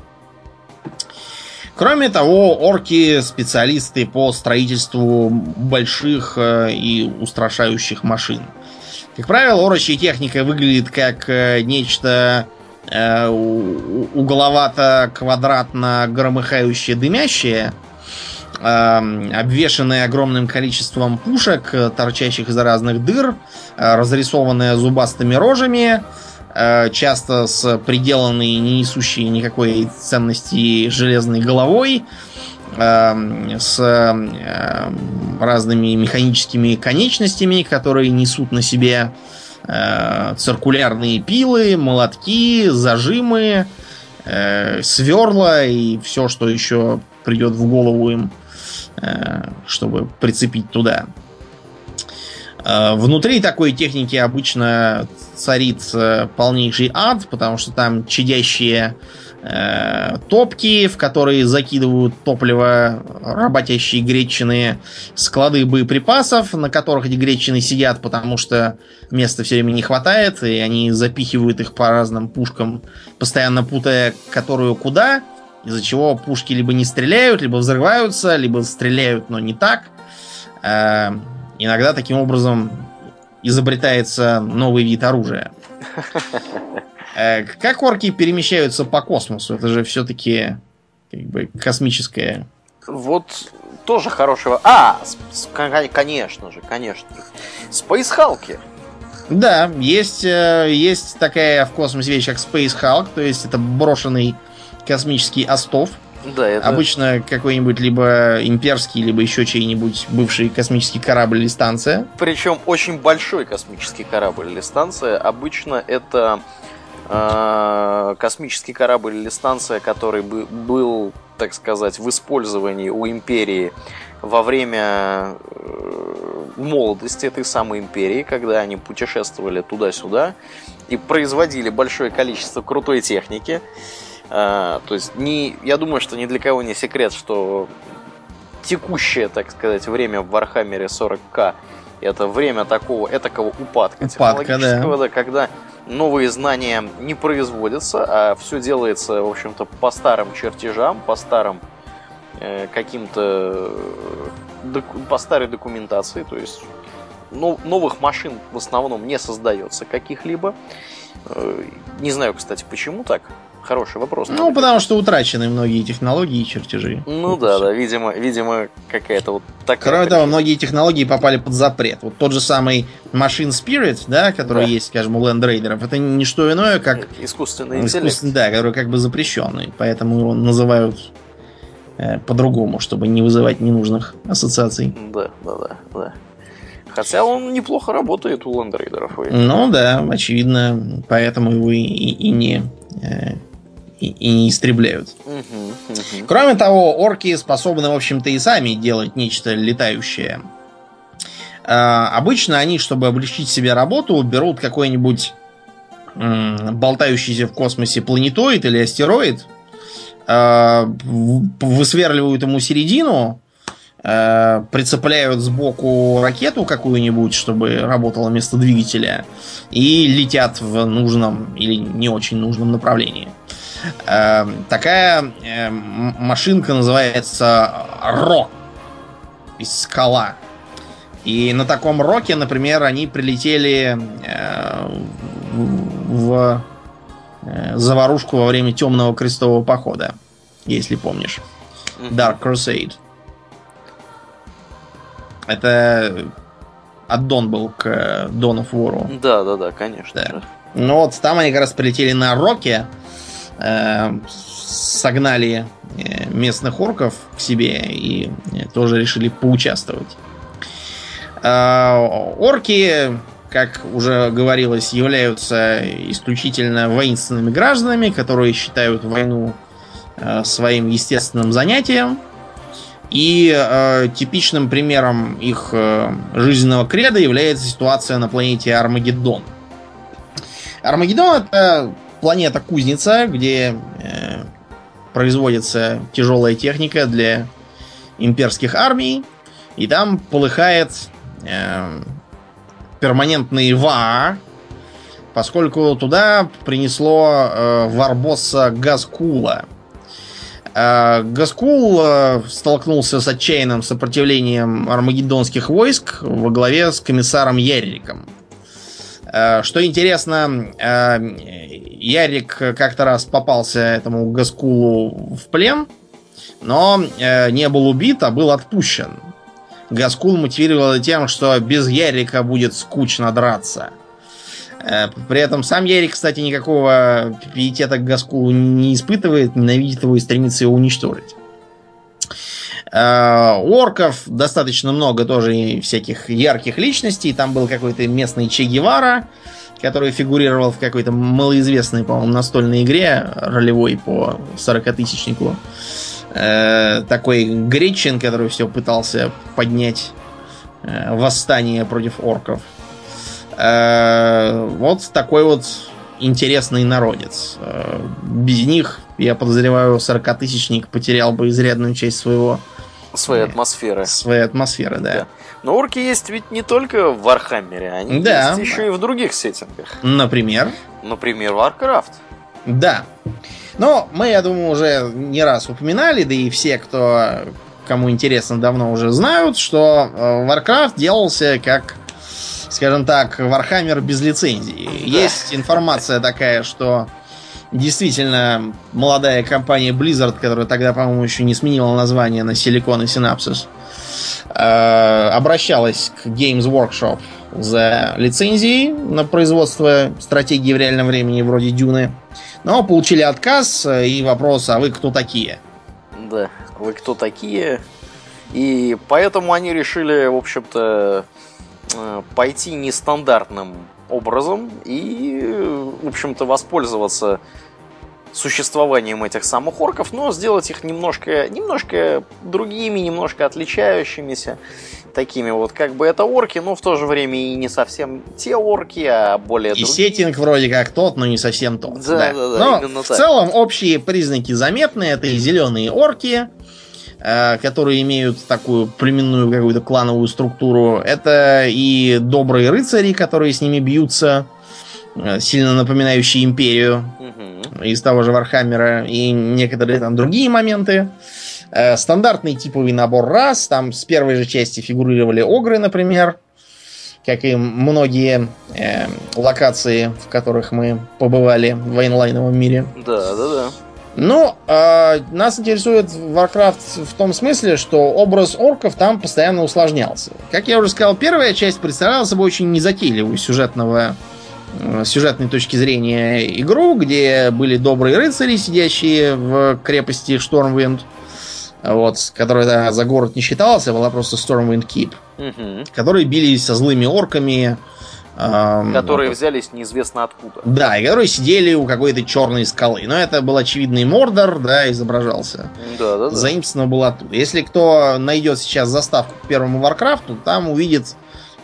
[SPEAKER 2] Кроме того, орки специалисты по строительству больших и устрашающих машин. Как правило, орочья техника выглядит как нечто угловато-квадратно громыхающее дымящее, Эм, обвешанные огромным количеством пушек, э, торчащих из разных дыр, э, разрисованные зубастыми рожами, э, часто с приделанной, не несущей никакой ценности железной головой, эм, с эм, разными механическими конечностями, которые несут на себе циркулярные пилы, молотки, зажимы, сверла и все, что еще придет в голову им. Э, чтобы прицепить туда. Э, внутри такой техники обычно царит полнейший ад, потому что там чадящие э, топки, в которые закидывают топливо работящие гречины, склады боеприпасов, на которых эти гречины сидят, потому что места все время не хватает, и они запихивают их по разным пушкам, постоянно путая, которую куда, из-за чего пушки либо не стреляют, либо взрываются, либо стреляют, но не так. Э, иногда таким образом изобретается новый вид оружия. *laughs* Э, как орки перемещаются по космосу? Это же все-таки как бы космическое.
[SPEAKER 1] Вот тоже хорошего. А, конечно же, конечно же. Space Hulk.
[SPEAKER 2] Да, есть, э, есть такая в космосе вещь, как Space Hulk, то есть это брошенный космический остов.
[SPEAKER 1] Да, это...
[SPEAKER 2] Обычно какой-нибудь либо имперский, либо еще чей-нибудь бывший космический корабль или станция.
[SPEAKER 1] Причем очень большой космический корабль или станция. Обычно это э, космический корабль или станция, который бы, был, так сказать, в использовании у империи во время э, молодости этой самой империи, когда они путешествовали туда-сюда и производили большое количество крутой техники. А, то есть, не, я думаю, что ни для кого не секрет, что текущее, так сказать, время в Вархаммере 40к это время такого этакого упадка, упадка технологического, да. да, когда новые знания не производятся, а все делается, в общем-то, по старым чертежам, по старым э, каким-то доку, по старой документации, то есть но, новых машин в основном не создается каких-либо. Э, не знаю, кстати, почему так. Хороший вопрос.
[SPEAKER 2] Ну, потому что утрачены многие технологии и чертежи.
[SPEAKER 1] Ну вот да, да, видимо, видимо, какая-то вот
[SPEAKER 2] такая. Кроме того, многие технологии попали под запрет. Вот тот же самый Machine Spirit, да, который да. есть, скажем, у Land Raider, это не что иное, как
[SPEAKER 1] искусственный интеллект. Искусственный,
[SPEAKER 2] да, который как бы запрещенный. Поэтому его называют э, по-другому, чтобы не вызывать ненужных ассоциаций.
[SPEAKER 1] Да, да, да, да. Хотя он неплохо работает у лендрейдеров.
[SPEAKER 2] Ну да, очевидно, поэтому его и, и, и не э, и, и истребляют. Угу, угу. Кроме того, орки способны, в общем-то, и сами делать нечто летающее. А, обычно они, чтобы облегчить себе работу, берут какой-нибудь м, болтающийся в космосе планетоид или астероид, а, высверливают ему середину, а, прицепляют сбоку ракету какую-нибудь, чтобы работала вместо двигателя, и летят в нужном или не очень нужном направлении. Э, такая э, машинка называется Ро. Из скала. И на таком роке, например, они прилетели э, в э, заварушку во время темного крестового похода, если помнишь. Dark Crusade. Это аддон был к Dawn of War.
[SPEAKER 1] Да, да, да, конечно.
[SPEAKER 2] Да. Ну вот там они как раз прилетели на Роке, согнали э, местных орков к себе и э, тоже решили поучаствовать. Э, орки, как уже говорилось, являются исключительно воинственными гражданами, которые считают войну э, своим естественным занятием. И э, типичным примером их э, жизненного креда является ситуация на планете Армагеддон. Армагеддон это планета-кузница, где э, производится тяжелая техника для имперских армий. И там полыхает э, перманентный ВАА, поскольку туда принесло э, варбосса Газкула. Э, Газкул э, столкнулся с отчаянным сопротивлением армагеддонских войск во главе с комиссаром Ярриком. Э, что интересно, э, Ярик как-то раз попался этому Гаскулу в плен, но э, не был убит, а был отпущен. Гаскул мотивировал тем, что без Ярика будет скучно драться. При этом сам Ярик, кстати, никакого пиетета к Гаскулу не испытывает, ненавидит его и стремится его уничтожить. Э, орков достаточно много тоже всяких ярких личностей. Там был какой-то местный Че Гевара, который фигурировал в какой-то малоизвестной, по-моему, настольной игре ролевой по 40-тысячнику. Э, такой гретчин, который все пытался поднять э, восстание против орков. Вот такой вот интересный народец. Э, без них, я подозреваю, 40-тысячник потерял бы изрядную часть своего...
[SPEAKER 1] Своей атмосферы.
[SPEAKER 2] Своей атмосферы, да. да.
[SPEAKER 1] Но орки есть ведь не только в Вархаммере, они да. есть еще и в других сеттингах.
[SPEAKER 2] Например?
[SPEAKER 1] Например, Warcraft.
[SPEAKER 2] Да. Но мы, я думаю, уже не раз упоминали, да и все, кто кому интересно, давно уже знают, что э, Warcraft делался как, скажем так, Warhammer без лицензии. Да. Есть информация такая, что действительно молодая компания Blizzard, которая тогда, по-моему, еще не сменила название на Silicon и Synapses, э, обращалась к Games Workshop за лицензией на производство стратегии в реальном времени вроде Дюны. Но получили отказ и вопрос, а вы кто такие?
[SPEAKER 1] Да, вы кто такие? И поэтому они решили, в общем-то, э, пойти нестандартным образом и, в общем-то, воспользоваться существованием этих самых орков, но сделать их немножко, немножко другими, немножко отличающимися. Такими вот, как бы это орки, но в то же время и не совсем те орки, а более
[SPEAKER 2] И другие. сеттинг вроде как тот, но не совсем тот. Да, да, да, да но в так. целом общие признаки заметные. Это и зеленые орки, э, которые имеют такую племенную какую-то клановую структуру. Это и добрые рыцари, которые с ними бьются, сильно напоминающие империю угу. из того же Вархаммера, и некоторые там другие моменты. Э, стандартный типовый набор рас. Там с первой же части фигурировали огры, например. Как и многие э, локации, в которых мы побывали в военлайновом мире.
[SPEAKER 1] Да, да, да.
[SPEAKER 2] Ну, э, нас интересует Warcraft в том смысле, что образ орков там постоянно усложнялся. Как я уже сказал, первая часть представляла собой очень незатейливую сюжетного э, сюжетной точки зрения игру, где были добрые рыцари, сидящие в крепости Штормвинд, вот, которая да, за город не считалась, а была просто Stormwind Keep, угу. которые бились со злыми орками.
[SPEAKER 1] Эм, которые вот, взялись неизвестно откуда.
[SPEAKER 2] Да, и которые сидели у какой-то черной скалы. Но это был очевидный Мордор, да, изображался. Да, да, да. Заимствовано было оттуда. Если кто найдет сейчас заставку к первому Варкрафту, там увидит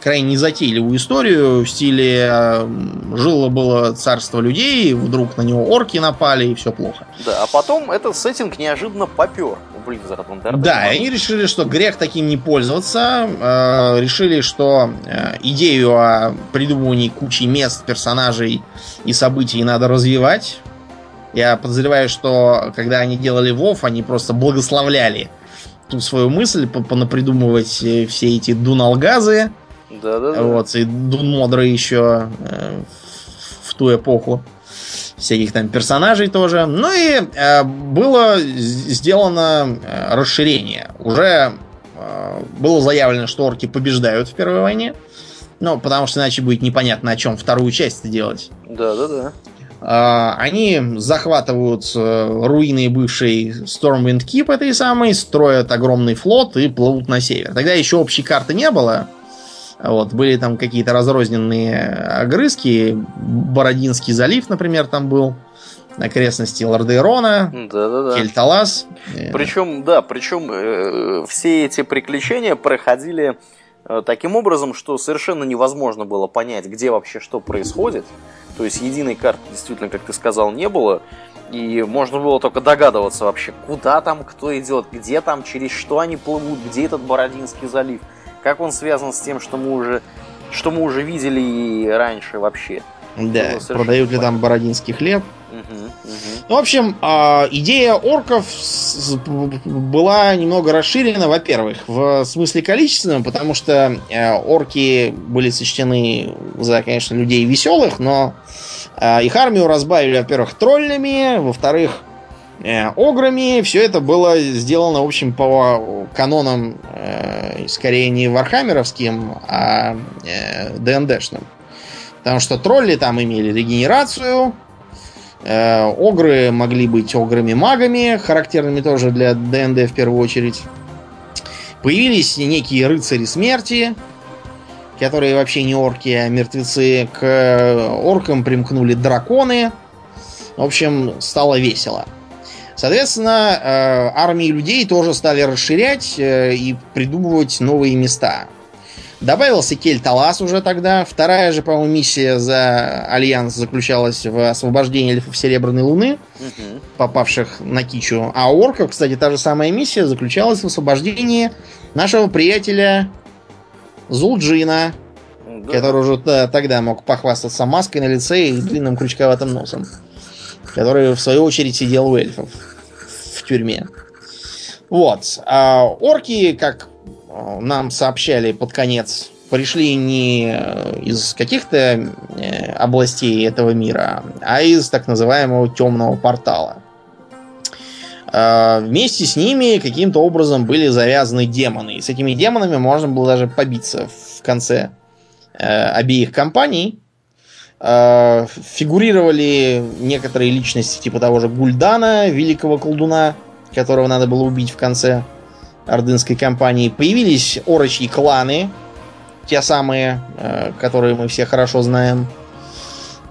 [SPEAKER 2] крайне незатейливую историю в стиле э, жило-было царство людей, вдруг на него орки напали, и все плохо.
[SPEAKER 1] Да, а потом этот сеттинг неожиданно попер Blizzard
[SPEAKER 2] Undertale. Да, и они решили, что грех таким не пользоваться, э, решили, что э, идею о придумывании кучи мест, персонажей и событий надо развивать. Я подозреваю, что когда они делали WoW, они просто благословляли ту свою мысль понапридумывать э, все эти дуналгазы, да, да, да. Вот, и Дун Модра еще э, в ту эпоху. Всяких там персонажей тоже. Ну и э, было сделано э, расширение. Уже э, было заявлено, что орки побеждают в Первой войне. Ну, потому что иначе будет непонятно, о чем вторую часть делать.
[SPEAKER 1] Да, да, да.
[SPEAKER 2] Они захватывают руины бывшей Stormwind Keep этой самой, строят огромный флот и плывут на север. Тогда еще общей карты не было. Вот, были там какие-то разрозненные огрызки. Бородинский залив, например, там был. Окрестности Лордейрона, да, да, да. Кельталас.
[SPEAKER 1] Причем, да, причем э, все эти приключения проходили э, таким образом, что совершенно невозможно было понять, где вообще что происходит. То есть единой карты действительно, как ты сказал, не было. И можно было только догадываться вообще, куда там кто идет, где там, через что они плывут, где этот Бородинский залив. Как он связан с тем, что мы уже, что мы уже видели и раньше вообще?
[SPEAKER 2] Да, продают ли там бородинский хлеб? Угу, угу. Ну, в общем, а, идея орков была немного расширена, во-первых, в смысле количественном, потому что э, орки были сочтены за, конечно, людей веселых, но а, их армию разбавили, во-первых, троллями, во-вторых, ограми. Все это было сделано, в общем, по канонам э, скорее не вархаммеровским, а э, ДНДшным. Потому что тролли там имели регенерацию, э, огры могли быть ограми-магами, характерными тоже для ДНД в первую очередь. Появились некие рыцари смерти, которые вообще не орки, а мертвецы. К оркам примкнули драконы. В общем, стало весело. Соответственно, э, армии людей тоже стали расширять э, и придумывать новые места. Добавился Кельталас уже тогда. Вторая же, по-моему, миссия за Альянс заключалась в освобождении эльфов Серебряной Луны, угу. попавших на Кичу. А у орков, кстати, та же самая миссия заключалась в освобождении нашего приятеля Зулджина, да. который уже тогда мог похвастаться маской на лице и длинным крючковатым носом, который, в свою очередь, сидел у эльфов в тюрьме. Вот. А орки, как э, нам сообщали под конец, пришли не э, из каких-то э, областей этого мира, а из так называемого темного портала. А, вместе с ними каким-то образом были завязаны демоны. И с этими демонами можно было даже побиться в конце обеих компаний. А, фигурировали некоторые личности типа того же Гульдана, великого колдуна, которого надо было убить в конце ордынской кампании. Появились орочьи кланы, те самые, э, которые мы все хорошо знаем.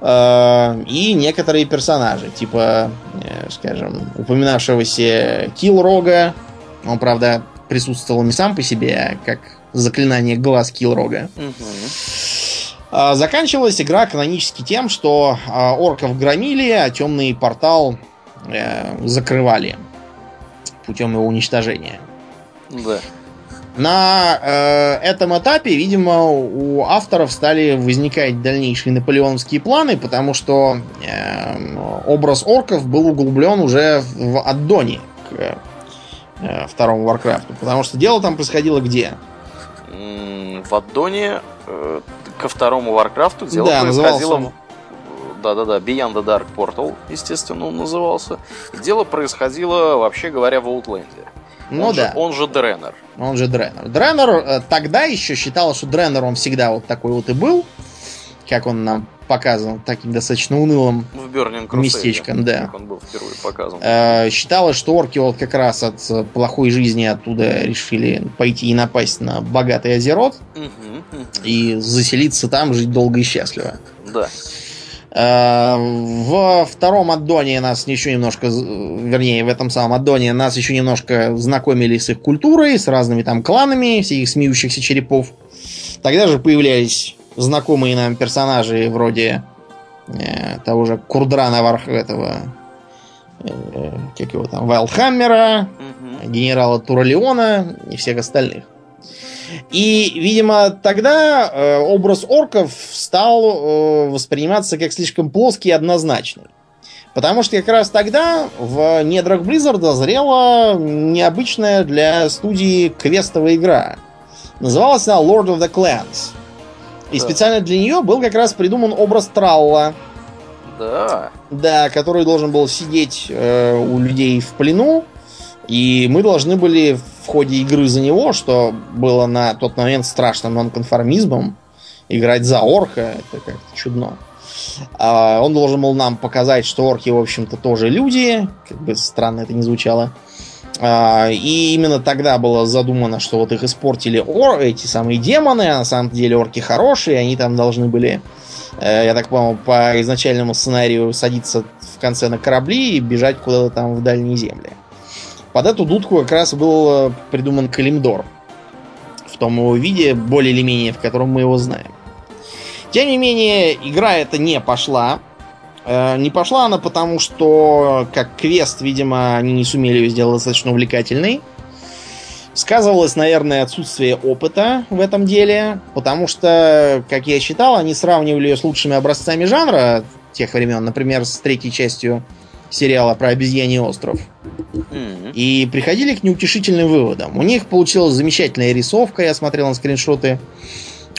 [SPEAKER 2] Э, и некоторые персонажи, типа, э, скажем, упоминавшегося Килрога. Он, правда, присутствовал не сам по себе, а как заклинание глаз Килрога. Угу. Заканчивалась игра канонически тем, что орков громили, а темный портал закрывали путем его уничтожения.
[SPEAKER 1] Да.
[SPEAKER 2] На э, этом этапе, видимо, у авторов стали возникать дальнейшие наполеоновские планы, потому что э, образ орков был углублен уже в аддоне к э, второму Варкрафту. Потому что дело там происходило где?
[SPEAKER 1] В аддоне э, ко второму Варкрафту дело да, происходило он... Да-да-да, Beyond the Dark Portal, естественно, он назывался. И дело происходило, вообще говоря, в Outland.
[SPEAKER 2] Ну
[SPEAKER 1] он
[SPEAKER 2] да.
[SPEAKER 1] Же, он же Дренер.
[SPEAKER 2] Он же Дренер. Дренер э, тогда еще считал, что Дренер он всегда вот такой вот и был. Как он нам показан таким достаточно унылым
[SPEAKER 1] в Burning
[SPEAKER 2] местечком, да.
[SPEAKER 1] Как он был впервые показан.
[SPEAKER 2] Э, считалось, что орки вот как раз от плохой жизни оттуда решили пойти и напасть на богатый Азерот угу, угу. и заселиться там, жить долго и счастливо.
[SPEAKER 1] Да.
[SPEAKER 2] Э, в втором аддоне нас еще немножко, вернее, в этом самом аддоне нас еще немножко знакомили с их культурой, с разными там кланами, всех смеющихся черепов. Тогда же появлялись знакомые нам персонажи вроде э, того же Курдрана Варх этого э, как его там, Вайлдхаммера, угу. генерала Туралеона и всех остальных. И, видимо, тогда э, образ орков стал э, восприниматься как слишком плоский и однозначный. Потому что как раз тогда в недрах Blizzard зрела необычная для студии квестовая игра. Называлась она Lord of the Clans. И да. специально для нее был как раз придуман образ Тралла.
[SPEAKER 1] Да.
[SPEAKER 2] Да, который должен был сидеть э, у людей в плену. И мы должны были в ходе игры за него, что было на тот момент страшным нонконформизмом, играть за орка, это как-то чудно. А он должен был нам показать, что орки, в общем-то, тоже люди, как бы странно это не звучало. А, и именно тогда было задумано, что вот их испортили ор, эти самые демоны, а на самом деле орки хорошие, они там должны были, э, я так понял, по изначальному сценарию садиться в конце на корабли и бежать куда-то там в дальние земли. Под эту дудку как раз был э, придуман Калимдор. В том его виде, более или менее, в котором мы его знаем. Тем не менее, игра эта не пошла. Э, не пошла она потому, что как квест, видимо, они не сумели ее сделать достаточно увлекательной. Сказывалось, наверное, отсутствие опыта в этом деле, потому что, как я считал, они сравнивали ее с лучшими образцами жанра тех времен, например, с третьей частью сериала про обезьяний остров. Mm-hmm. И приходили к неутешительным выводам. У них получилась замечательная рисовка, я смотрел на скриншоты.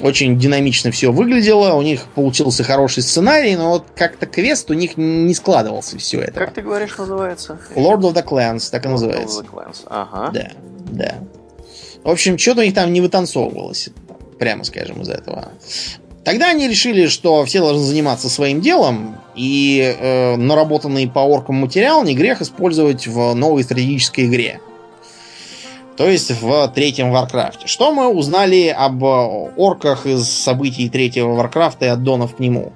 [SPEAKER 2] Очень динамично все выглядело, у них получился хороший сценарий, но вот как-то квест у них не складывался все это.
[SPEAKER 1] Как ты говоришь, называется?
[SPEAKER 2] Lord of the Clans, так и называется.
[SPEAKER 1] Lord of the Clans, ага.
[SPEAKER 2] Да, да. В общем, что-то у них там не вытанцовывалось, прямо скажем, из этого. Тогда они решили, что все должны заниматься своим делом, и э, наработанный по оркам материал не грех использовать в новой стратегической игре. То есть в третьем Варкрафте. Что мы узнали об орках из событий третьего Варкрафта и аддонов к нему?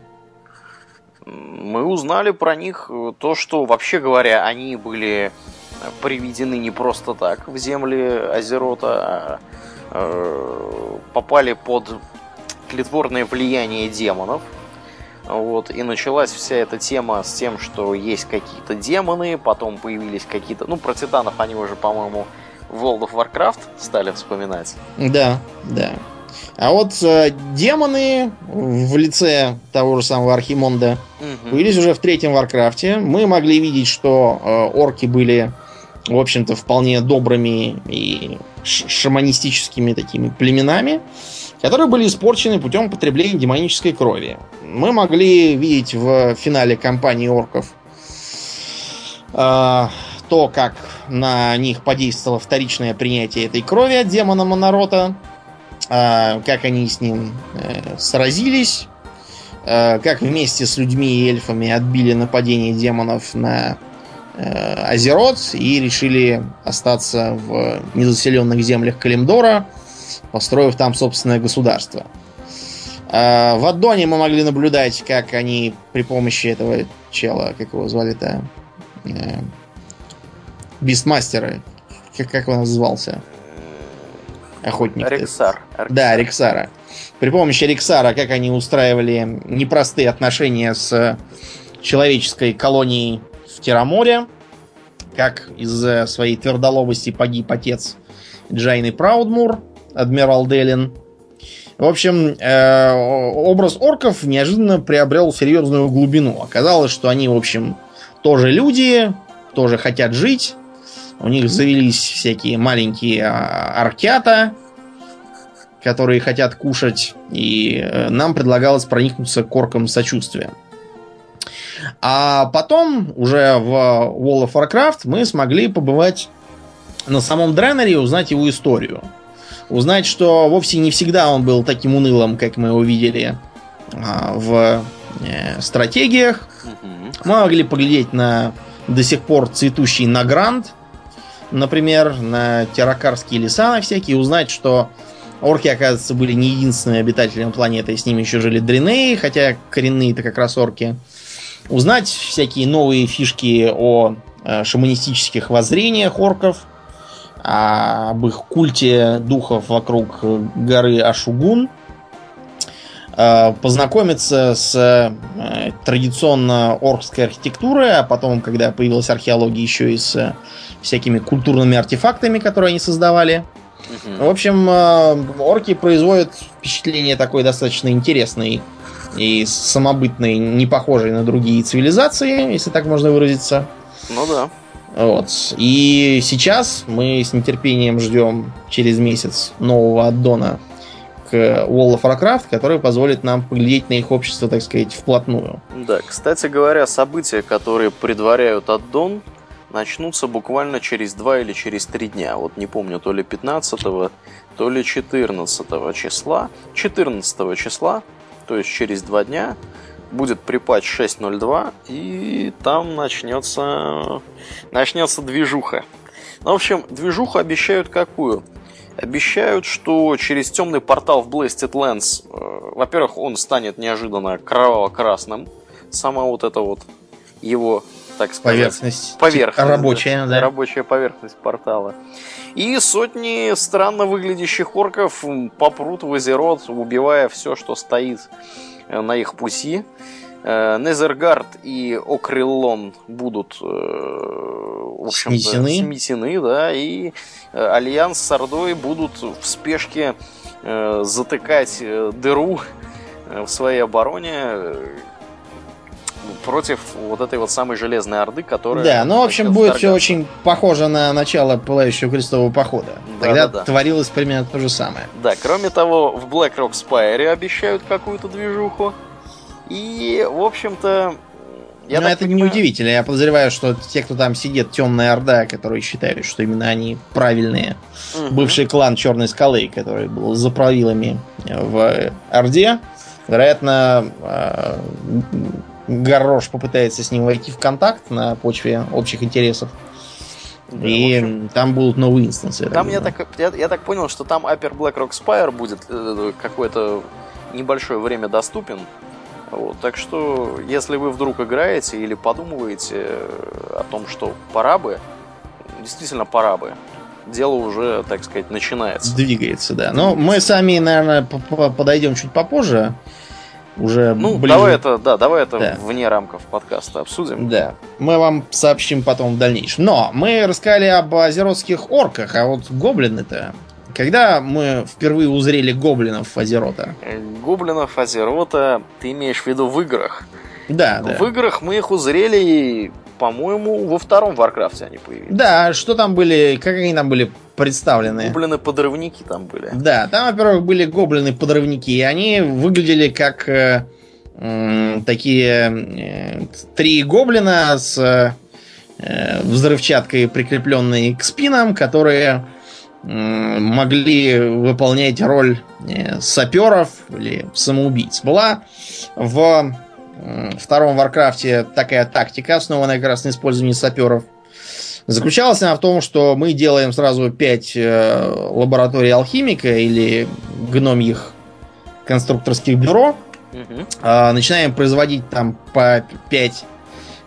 [SPEAKER 1] Мы узнали про них то, что, вообще говоря, они были приведены не просто так в земли Азерота, а Э, попали под тлетворное влияние демонов. Вот, и началась вся эта тема с тем, что есть какие-то демоны, потом появились какие-то... Ну, про титанов они уже, по-моему, World of Warcraft стали вспоминать.
[SPEAKER 2] Да, да. А вот э, демоны в лице того же самого Архимонда угу. появились уже в третьем Варкрафте. Мы могли видеть, что э, орки были, в общем-то, вполне добрыми и шаманистическими такими племенами которые были испорчены путем употребления демонической крови. Мы могли видеть в финале кампании орков э, то, как на них подействовало вторичное принятие этой крови от демона Монорота, как они с ним э, сразились, э, как вместе с людьми и эльфами отбили нападение демонов на э, Азерот и решили остаться в незаселенных землях Калимдора – построив там собственное государство. А в Аддоне мы могли наблюдать, как они при помощи этого чела, как его звали-то, э, Бистмастера, как, как он назывался? Охотник.
[SPEAKER 1] Рексар.
[SPEAKER 2] Да, Рексара. При помощи Рексара, как они устраивали непростые отношения с человеческой колонией в Тираморе, как из-за своей твердолобости погиб отец Джайны Праудмур, адмирал Делин. В общем, э, образ орков неожиданно приобрел серьезную глубину. Оказалось, что они, в общем, тоже люди, тоже хотят жить. У них завелись всякие маленькие а, аркята, которые хотят кушать. И э, нам предлагалось проникнуться к оркам сочувствия. А потом, уже в World of Warcraft, мы смогли побывать на самом Дренере и узнать его историю узнать, что вовсе не всегда он был таким унылым, как мы его видели а, в э, стратегиях. Мы могли поглядеть на до сих пор цветущий Награнд, например, на Терракарские леса на всякие, узнать, что орки, оказывается, были не единственными обитателями планеты, с ними еще жили дренеи, хотя коренные это как раз орки. Узнать всякие новые фишки о э, шаманистических воззрениях орков – об их культе духов вокруг горы Ашугун, э, познакомиться с э, традиционно оркской архитектурой, а потом, когда появилась археология, еще и с всякими культурными артефактами, которые они создавали. В общем, э, орки производят впечатление такой достаточно интересной и самобытной, не похожей на другие цивилизации, если так можно выразиться.
[SPEAKER 1] Ну да.
[SPEAKER 2] Вот. И сейчас мы с нетерпением ждем через месяц нового аддона к World of Warcraft, который позволит нам поглядеть на их общество, так сказать, вплотную.
[SPEAKER 1] Да, кстати говоря, события, которые предваряют аддон, начнутся буквально через два или через три дня. Вот не помню, то ли 15 то ли 14 числа. 14 числа, то есть через два дня, будет припач 6.02, и там начнется, начнется движуха. Ну, в общем, движуху обещают какую? Обещают, что через темный портал в Blasted Lands, э, во-первых, он станет неожиданно кроваво-красным. Сама вот эта вот его, так сказать...
[SPEAKER 2] Поверхность.
[SPEAKER 1] Поверхность.
[SPEAKER 2] Рабочая, да.
[SPEAKER 1] Рабочая поверхность портала. И сотни странно выглядящих орков попрут в озерот, убивая все, что стоит Э, на их пути. Э, Незергард и Окриллон будут э, в общем сметены. сметены, да, и Альянс с Ордой будут в спешке затыкать дыру в своей обороне против вот этой вот самой железной орды, которая...
[SPEAKER 2] Да, ну, в общем, будет все очень похоже на начало Пылающего крестового похода. Да, Тогда да, да. творилось примерно то же самое.
[SPEAKER 1] Да, кроме того, в Blackrock Spire обещают какую-то движуху. И, в общем-то,
[SPEAKER 2] я Но это понимаю... неудивительно. Я подозреваю, что те, кто там сидит, темная орда, которые считают, что именно они правильные. Угу. Бывший клан Черной скалы, который был за правилами в Орде, вероятно, а, Горош попытается с ним войти в контакт на почве общих интересов. Да, и общем, там будут новые инстансы.
[SPEAKER 1] Там я так, я, я так понял, что там Upper Black Rock Spire будет э, какое-то небольшое время доступен. Вот, так что, если вы вдруг играете или подумываете э, о том, что пора бы, действительно пора бы, дело уже, так сказать, начинается.
[SPEAKER 2] Двигается, да. Но мы сами, наверное, подойдем чуть попозже. Уже
[SPEAKER 1] ну, ближе... давай это, да, давай это да. вне рамков подкаста обсудим.
[SPEAKER 2] Да. Мы вам сообщим потом в дальнейшем. Но мы рассказали об азеротских орках, а вот гоблины-то когда мы впервые узрели гоблинов Азерота?
[SPEAKER 1] Гоблинов Азерота ты имеешь в виду в играх?
[SPEAKER 2] Да, да.
[SPEAKER 1] В играх мы их узрели, по-моему, во втором Варкрафте они появились.
[SPEAKER 2] Да, что там были, как они там были представлены?
[SPEAKER 1] Гоблины-подрывники там были.
[SPEAKER 2] Да, там, во-первых, были гоблины-подрывники, и они выглядели как э, э, такие э, три гоблина с э, взрывчаткой, прикрепленной к спинам, которые могли выполнять роль э, саперов или самоубийц. Была в втором Варкрафте такая тактика, основанная как раз на использовании саперов. Заключалась она в том, что мы делаем сразу 5 э, лабораторий алхимика или гномьих конструкторских бюро. Угу. Начинаем производить там по 5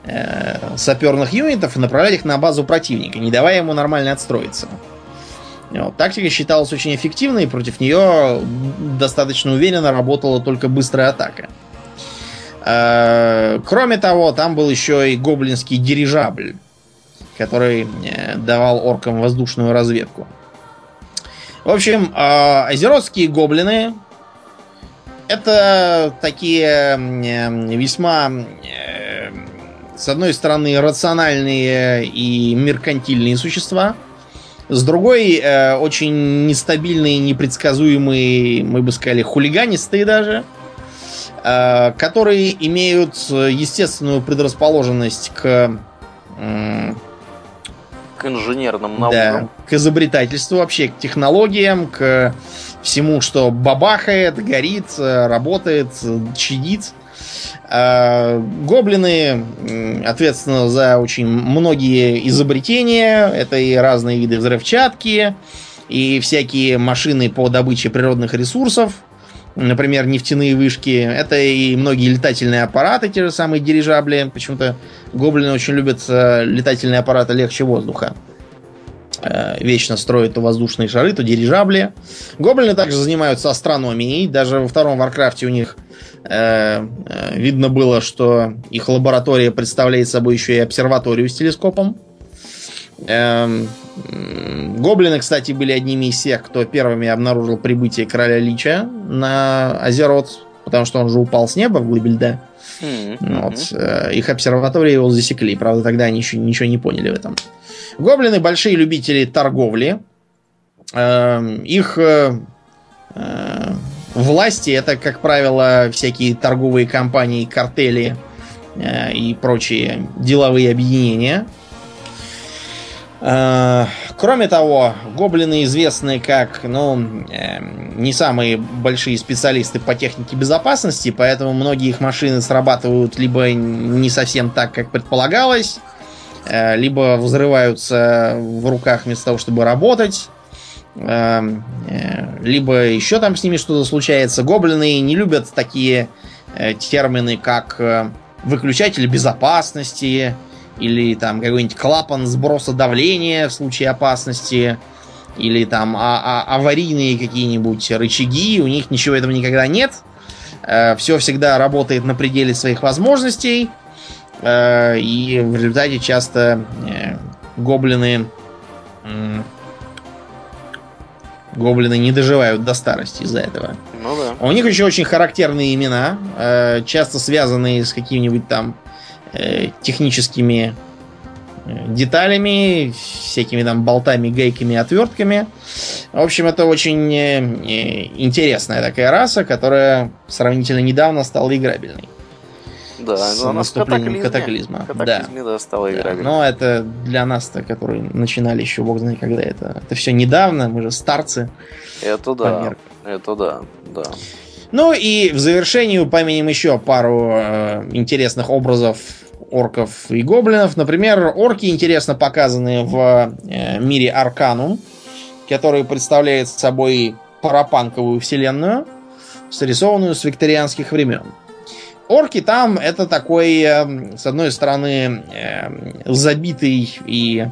[SPEAKER 2] э, саперных юнитов и направлять их на базу противника, не давая ему нормально отстроиться. Тактика считалась очень эффективной, и против нее достаточно уверенно работала только быстрая атака. Э, кроме того, там был еще и гоблинский дирижабль, который э, давал оркам воздушную разведку. В общем, э, озеротские гоблины это такие весьма, с одной стороны, рациональные и меркантильные существа – с другой, э, очень нестабильные, непредсказуемые, мы бы сказали, хулиганистые даже, э, которые имеют естественную предрасположенность к...
[SPEAKER 1] Э, к инженерным наукам.
[SPEAKER 2] Да, к изобретательству вообще, к технологиям, к всему, что бабахает, горит, работает, чадит. А, гоблины ответственны за очень многие изобретения. Это и разные виды взрывчатки, и всякие машины по добыче природных ресурсов. Например, нефтяные вышки. Это и многие летательные аппараты, те же самые дирижабли. Почему-то гоблины очень любят э, летательные аппараты легче воздуха. Э, вечно строят то воздушные шары, то дирижабли. Гоблины также занимаются астрономией. Даже во втором Варкрафте у них Э, э, видно было, что их лаборатория представляет собой еще и обсерваторию с телескопом. Эм, гоблины, кстати, были одними из тех, кто первыми обнаружил прибытие короля Лича на Азерот, потому что он же упал с неба в глыбе льда. Mm-hmm. Вот. Э, их обсерватории его засекли. Правда, тогда они еще ничего не поняли в этом. Гоблины большие любители торговли. Эм, их Власти это, как правило, всякие торговые компании, картели э, и прочие деловые объединения. Э, кроме того, гоблины известны как, ну, э, не самые большие специалисты по технике безопасности, поэтому многие их машины срабатывают либо не совсем так, как предполагалось, э, либо взрываются в руках вместо того, чтобы работать. Либо еще там с ними что-то случается. Гоблины не любят такие термины, как выключатель безопасности или там какой-нибудь клапан сброса давления в случае опасности или там а а аварийные какие-нибудь рычаги. У них ничего этого никогда нет. Все всегда работает на пределе своих возможностей. И в результате часто гоблины Гоблины не доживают до старости из-за этого.
[SPEAKER 1] Ну да.
[SPEAKER 2] У них еще очень характерные имена, э, часто связанные с какими-нибудь там э, техническими э, деталями, всякими там болтами, гайками, отвертками. В общем, это очень интересная такая раса, которая сравнительно недавно стала играбельной.
[SPEAKER 1] Да, с но наступлением
[SPEAKER 2] катаклизма.
[SPEAKER 1] Катаклизме, да, да стало
[SPEAKER 2] да. Но это для нас-то, которые начинали еще бог знает когда это. Это все недавно, мы же старцы.
[SPEAKER 1] Это да. Это да, да.
[SPEAKER 2] Ну и в завершении упомянем еще пару э, интересных образов орков и гоблинов. Например, орки интересно показаны в э, мире Арканум, который представляет собой парапанковую вселенную, срисованную с викторианских времен. Орки там это такой, эм, с одной стороны, эм, забитый и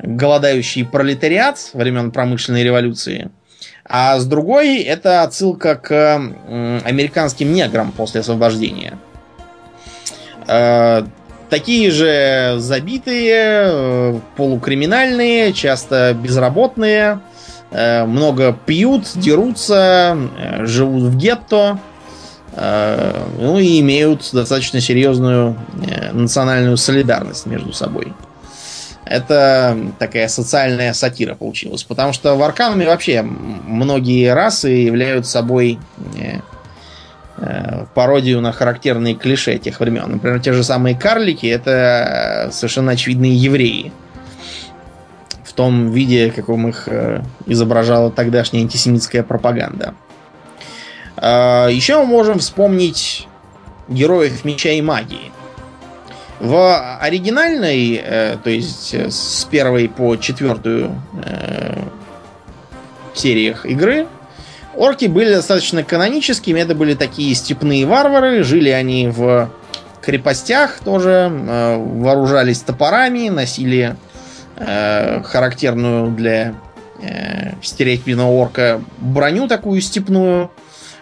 [SPEAKER 2] голодающий пролетариат времен промышленной революции. А с другой это отсылка к американским неграм после освобождения. Э, такие же забитые, э, полукриминальные, часто безработные, э, много пьют, дерутся, живут в гетто, ну и имеют достаточно серьезную национальную солидарность между собой. Это такая социальная сатира получилась. Потому что в Аркануме вообще многие расы являются собой Э, пародию на характерные клише тех времен. Например, те же самые карлики это совершенно очевидные евреи. В том виде, каком их э, изображала тогдашняя антисемитская пропаганда. А, Еще мы можем вспомнить героев меча и магии. В оригинальной, э, то есть с первой по четвертую сериях игры, Орки были достаточно каноническими. Это были такие степные варвары. Жили они в крепостях тоже. Э, вооружались топорами, носили э, характерную для э, стереотипного орка броню такую степную.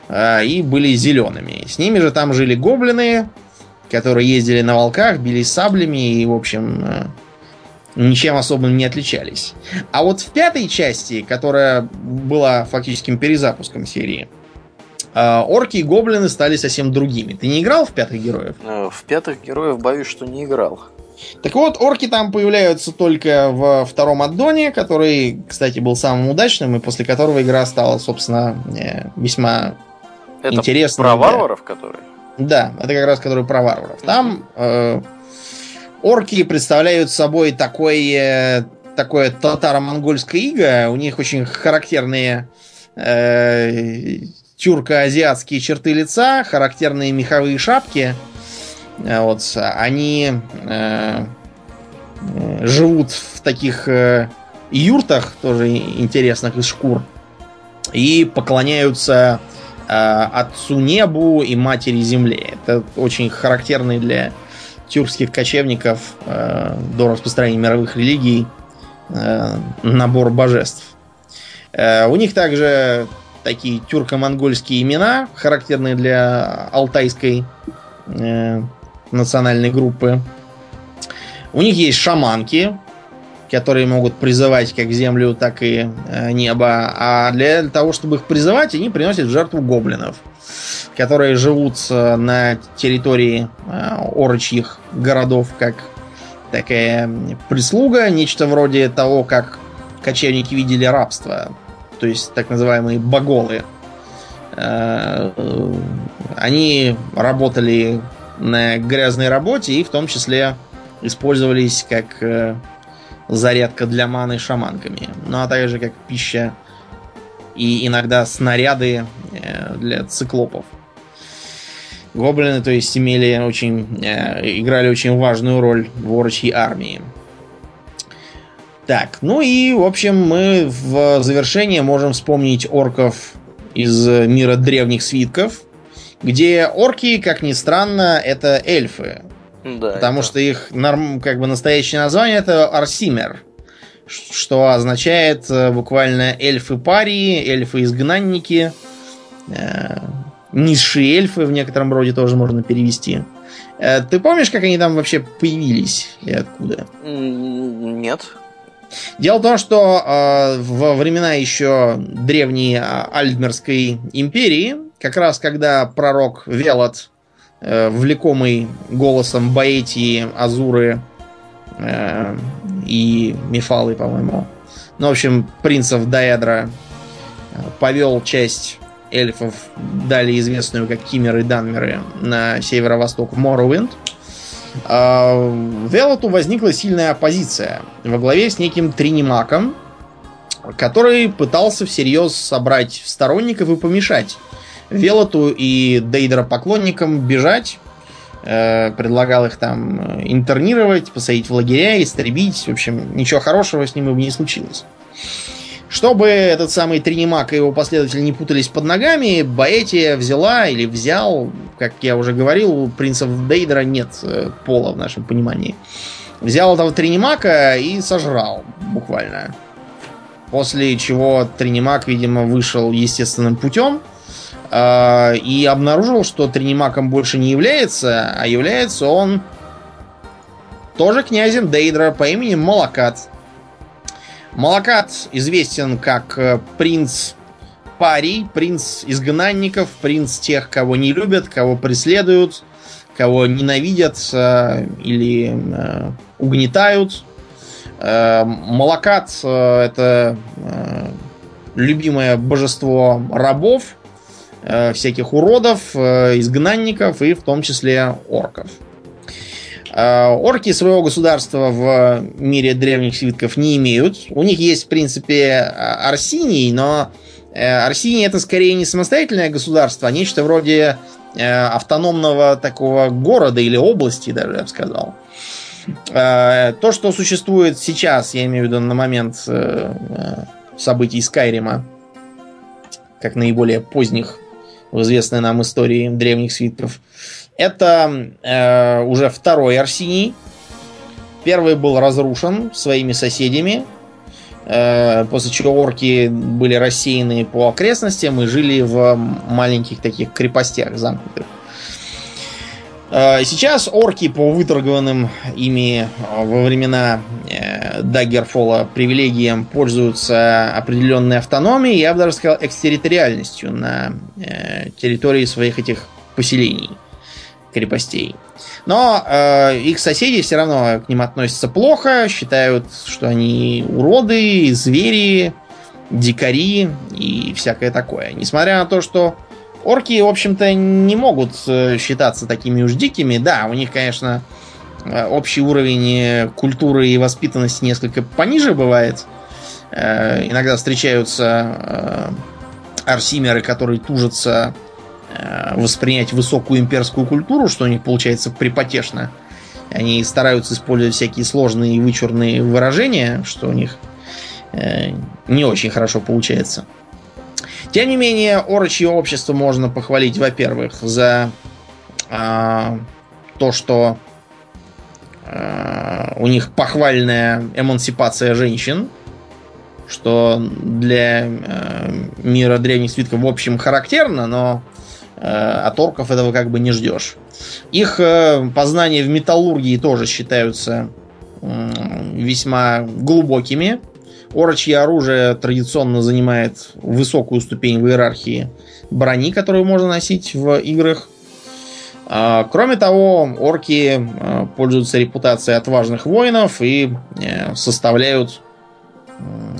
[SPEAKER 2] Э, и были зелеными. С ними же там жили гоблины, которые ездили на волках, били саблями и, в общем, э, ничем особым не отличались. А вот в пятой части, которая была фактическим перезапуском серии, а, орки и гоблины стали совсем другими. Ты не играл в пятых героев?
[SPEAKER 1] Э, в пятых героев боюсь, что не играл.
[SPEAKER 2] Так вот, орки там появляются только во втором аддоне, который, кстати, был самым удачным, и после которого игра стала, собственно, э, весьма
[SPEAKER 1] это
[SPEAKER 2] интересной.
[SPEAKER 1] Про варваров, которые?
[SPEAKER 2] Да, это как раз который про варваров. Там э, орки представляют собой такое, такое татаро-монгольское иго. У них очень характерные э, тюрко-азиатские черты лица, характерные меховые шапки. Э, вот, они э, живут в таких э, юртах, тоже интересных из шкур, и поклоняются отцу небу и матери земле. Это очень характерный для тюркских кочевников э, до распространения мировых религий э, набор божеств. Э, у них также такие тюрко-монгольские имена, характерные для алтайской э, национальной группы. У них есть шаманки, которые могут призывать как землю, так и э, небо. А для того, чтобы их призывать, они приносят в жертву гоблинов которые живут э, на территории э, орочьих городов, как такая прислуга, нечто вроде того, как кочевники видели рабство, то есть так называемые боголы. Э, они работали на грязной работе и в том числе использовались как зарядка для маны шаманками. Ну а также как пища и иногда снаряды для циклопов. Гоблины, то есть, имели очень, э, играли очень важную роль в орочьей армии. Так, ну и, в общем, мы в завершение можем вспомнить орков из мира древних свитков, где орки, как ни странно, это эльфы. Да, потому это... что их норм, как бы настоящее название это Арсимер, что означает э, буквально эльфы-парии, эльфы-изгнанники. Э, низшие эльфы в некотором роде тоже можно перевести. Э, ты помнишь, как они там вообще появились и откуда?
[SPEAKER 1] Нет.
[SPEAKER 2] Дело в том, что э, во времена еще древней а, Альдмерской империи, как раз когда пророк Велот, э, влекомый голосом Баэтии, Азуры э, и Мифалы, по-моему, ну, в общем, принцев Даэдра, повел часть эльфов, дали известную как Кимеры и Данмеры на северо-восток в Моровинд, а, Велоту возникла сильная оппозиция во главе с неким Тринимаком, который пытался всерьез собрать сторонников и помешать Велоту и Дейдера поклонникам бежать, э, предлагал их там интернировать, посадить в лагеря, истребить. В общем, ничего хорошего с ним бы не случилось. Чтобы этот самый Тринимак и его последователи не путались под ногами, Баэтия взяла или взял, как я уже говорил, у принцев Дейдера нет э, пола в нашем понимании. взял этого Тринимака и сожрал, буквально. После чего Тринимак, видимо, вышел естественным путем э, и обнаружил, что Тринимаком больше не является, а является он тоже князем Дейдра по имени Малакат. Малакат известен как э, принц парий, принц изгнанников, принц тех, кого не любят, кого преследуют, кого ненавидят э, или э, угнетают. Малакат это любимое божество рабов, э, всяких уродов, э, изгнанников и в том числе орков. Э, орки своего государства в мире древних свитков не имеют. У них есть, в принципе, Арсиний, но э, Арсиний это скорее не самостоятельное государство, а нечто вроде э, автономного такого города или области, даже я бы сказал. То, что существует сейчас, я имею в виду на момент событий Скайрима, как наиболее поздних в известной нам истории древних свитков, это э, уже второй Арсений. Первый был разрушен своими соседями, э, после чего орки были рассеяны по окрестностям и жили в маленьких таких крепостях замкнутых. Э, сейчас орки по выторгованным ими во времена э, Даггерфола привилегиям пользуются определенной автономией, я бы даже сказал, экстерриториальностью на э, территории своих этих поселений крепостей. Но э, их соседи все равно к ним относятся плохо, считают, что они уроды, звери, дикари и всякое такое. Несмотря на то, что орки, в общем-то, не могут э, считаться такими уж дикими. Да, у них, конечно, э, общий уровень э, культуры и воспитанности несколько пониже бывает. Иногда встречаются арсимеры, которые тужатся воспринять высокую имперскую культуру, что у них получается припотешно. Они стараются использовать всякие сложные и вычурные выражения, что у них не очень хорошо получается. Тем не менее, орочье общество можно похвалить, во-первых, за э, то, что э, у них похвальная эмансипация женщин, что для э, мира древних свитков в общем характерно, но Э, от орков этого как бы не ждешь. Их э, познания в металлургии тоже считаются весьма глубокими. Орочье оружие традиционно занимает высокую ступень в иерархии брони, которую можно носить в играх. А, кроме того, орки э, пользуются репутацией отважных воинов и составляют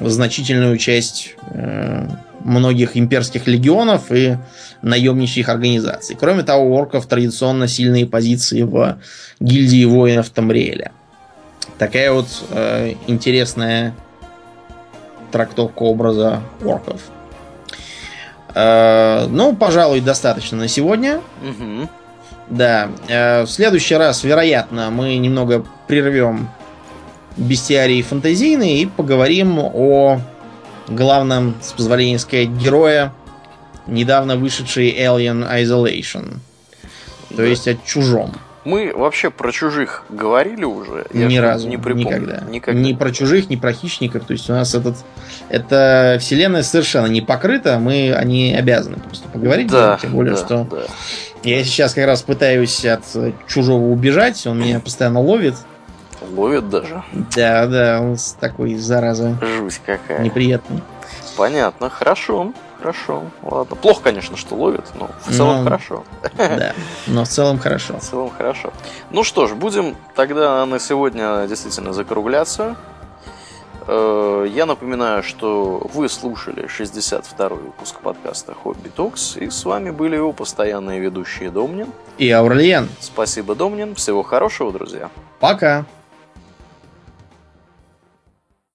[SPEAKER 2] значительную часть многих имперских легионов и наемничьих организаций. Кроме того, у орков традиционно сильные позиции в гильдии воинов Тамриэля. Такая вот э, интересная трактовка образа орков. Э, ну, пожалуй, достаточно на сегодня. Угу. Да. Э, в следующий раз, вероятно, мы немного прервем бестиарии фантазийные и поговорим о главном, с позволения сказать, героя недавно вышедший Alien Isolation. То да. есть о чужом.
[SPEAKER 1] Мы вообще про чужих говорили уже?
[SPEAKER 2] Я ни разу, не припомню. Никогда. никогда. Ни про чужих, ни про хищников. То есть у нас этот, эта вселенная совершенно не покрыта. Мы они обязаны просто поговорить. Да, тем более, да, что да. я сейчас как раз пытаюсь от чужого убежать. Он меня постоянно ловит.
[SPEAKER 1] Ловит даже?
[SPEAKER 2] Да, да, он такой зараза.
[SPEAKER 1] Жуть какая.
[SPEAKER 2] Неприятный.
[SPEAKER 1] Понятно, хорошо. Хорошо, ладно. Плохо, конечно, что ловит, но в целом но... хорошо. *laughs*
[SPEAKER 2] Да, но в целом хорошо.
[SPEAKER 1] В целом хорошо. Ну что ж, будем тогда на сегодня действительно закругляться. Э, я напоминаю, что вы слушали 62-й выпуск подкаста Хобби Токс, и с вами были его постоянные ведущие Домнин
[SPEAKER 2] и Аурлиен.
[SPEAKER 1] Спасибо, Домнин. Всего хорошего, друзья.
[SPEAKER 2] Пока.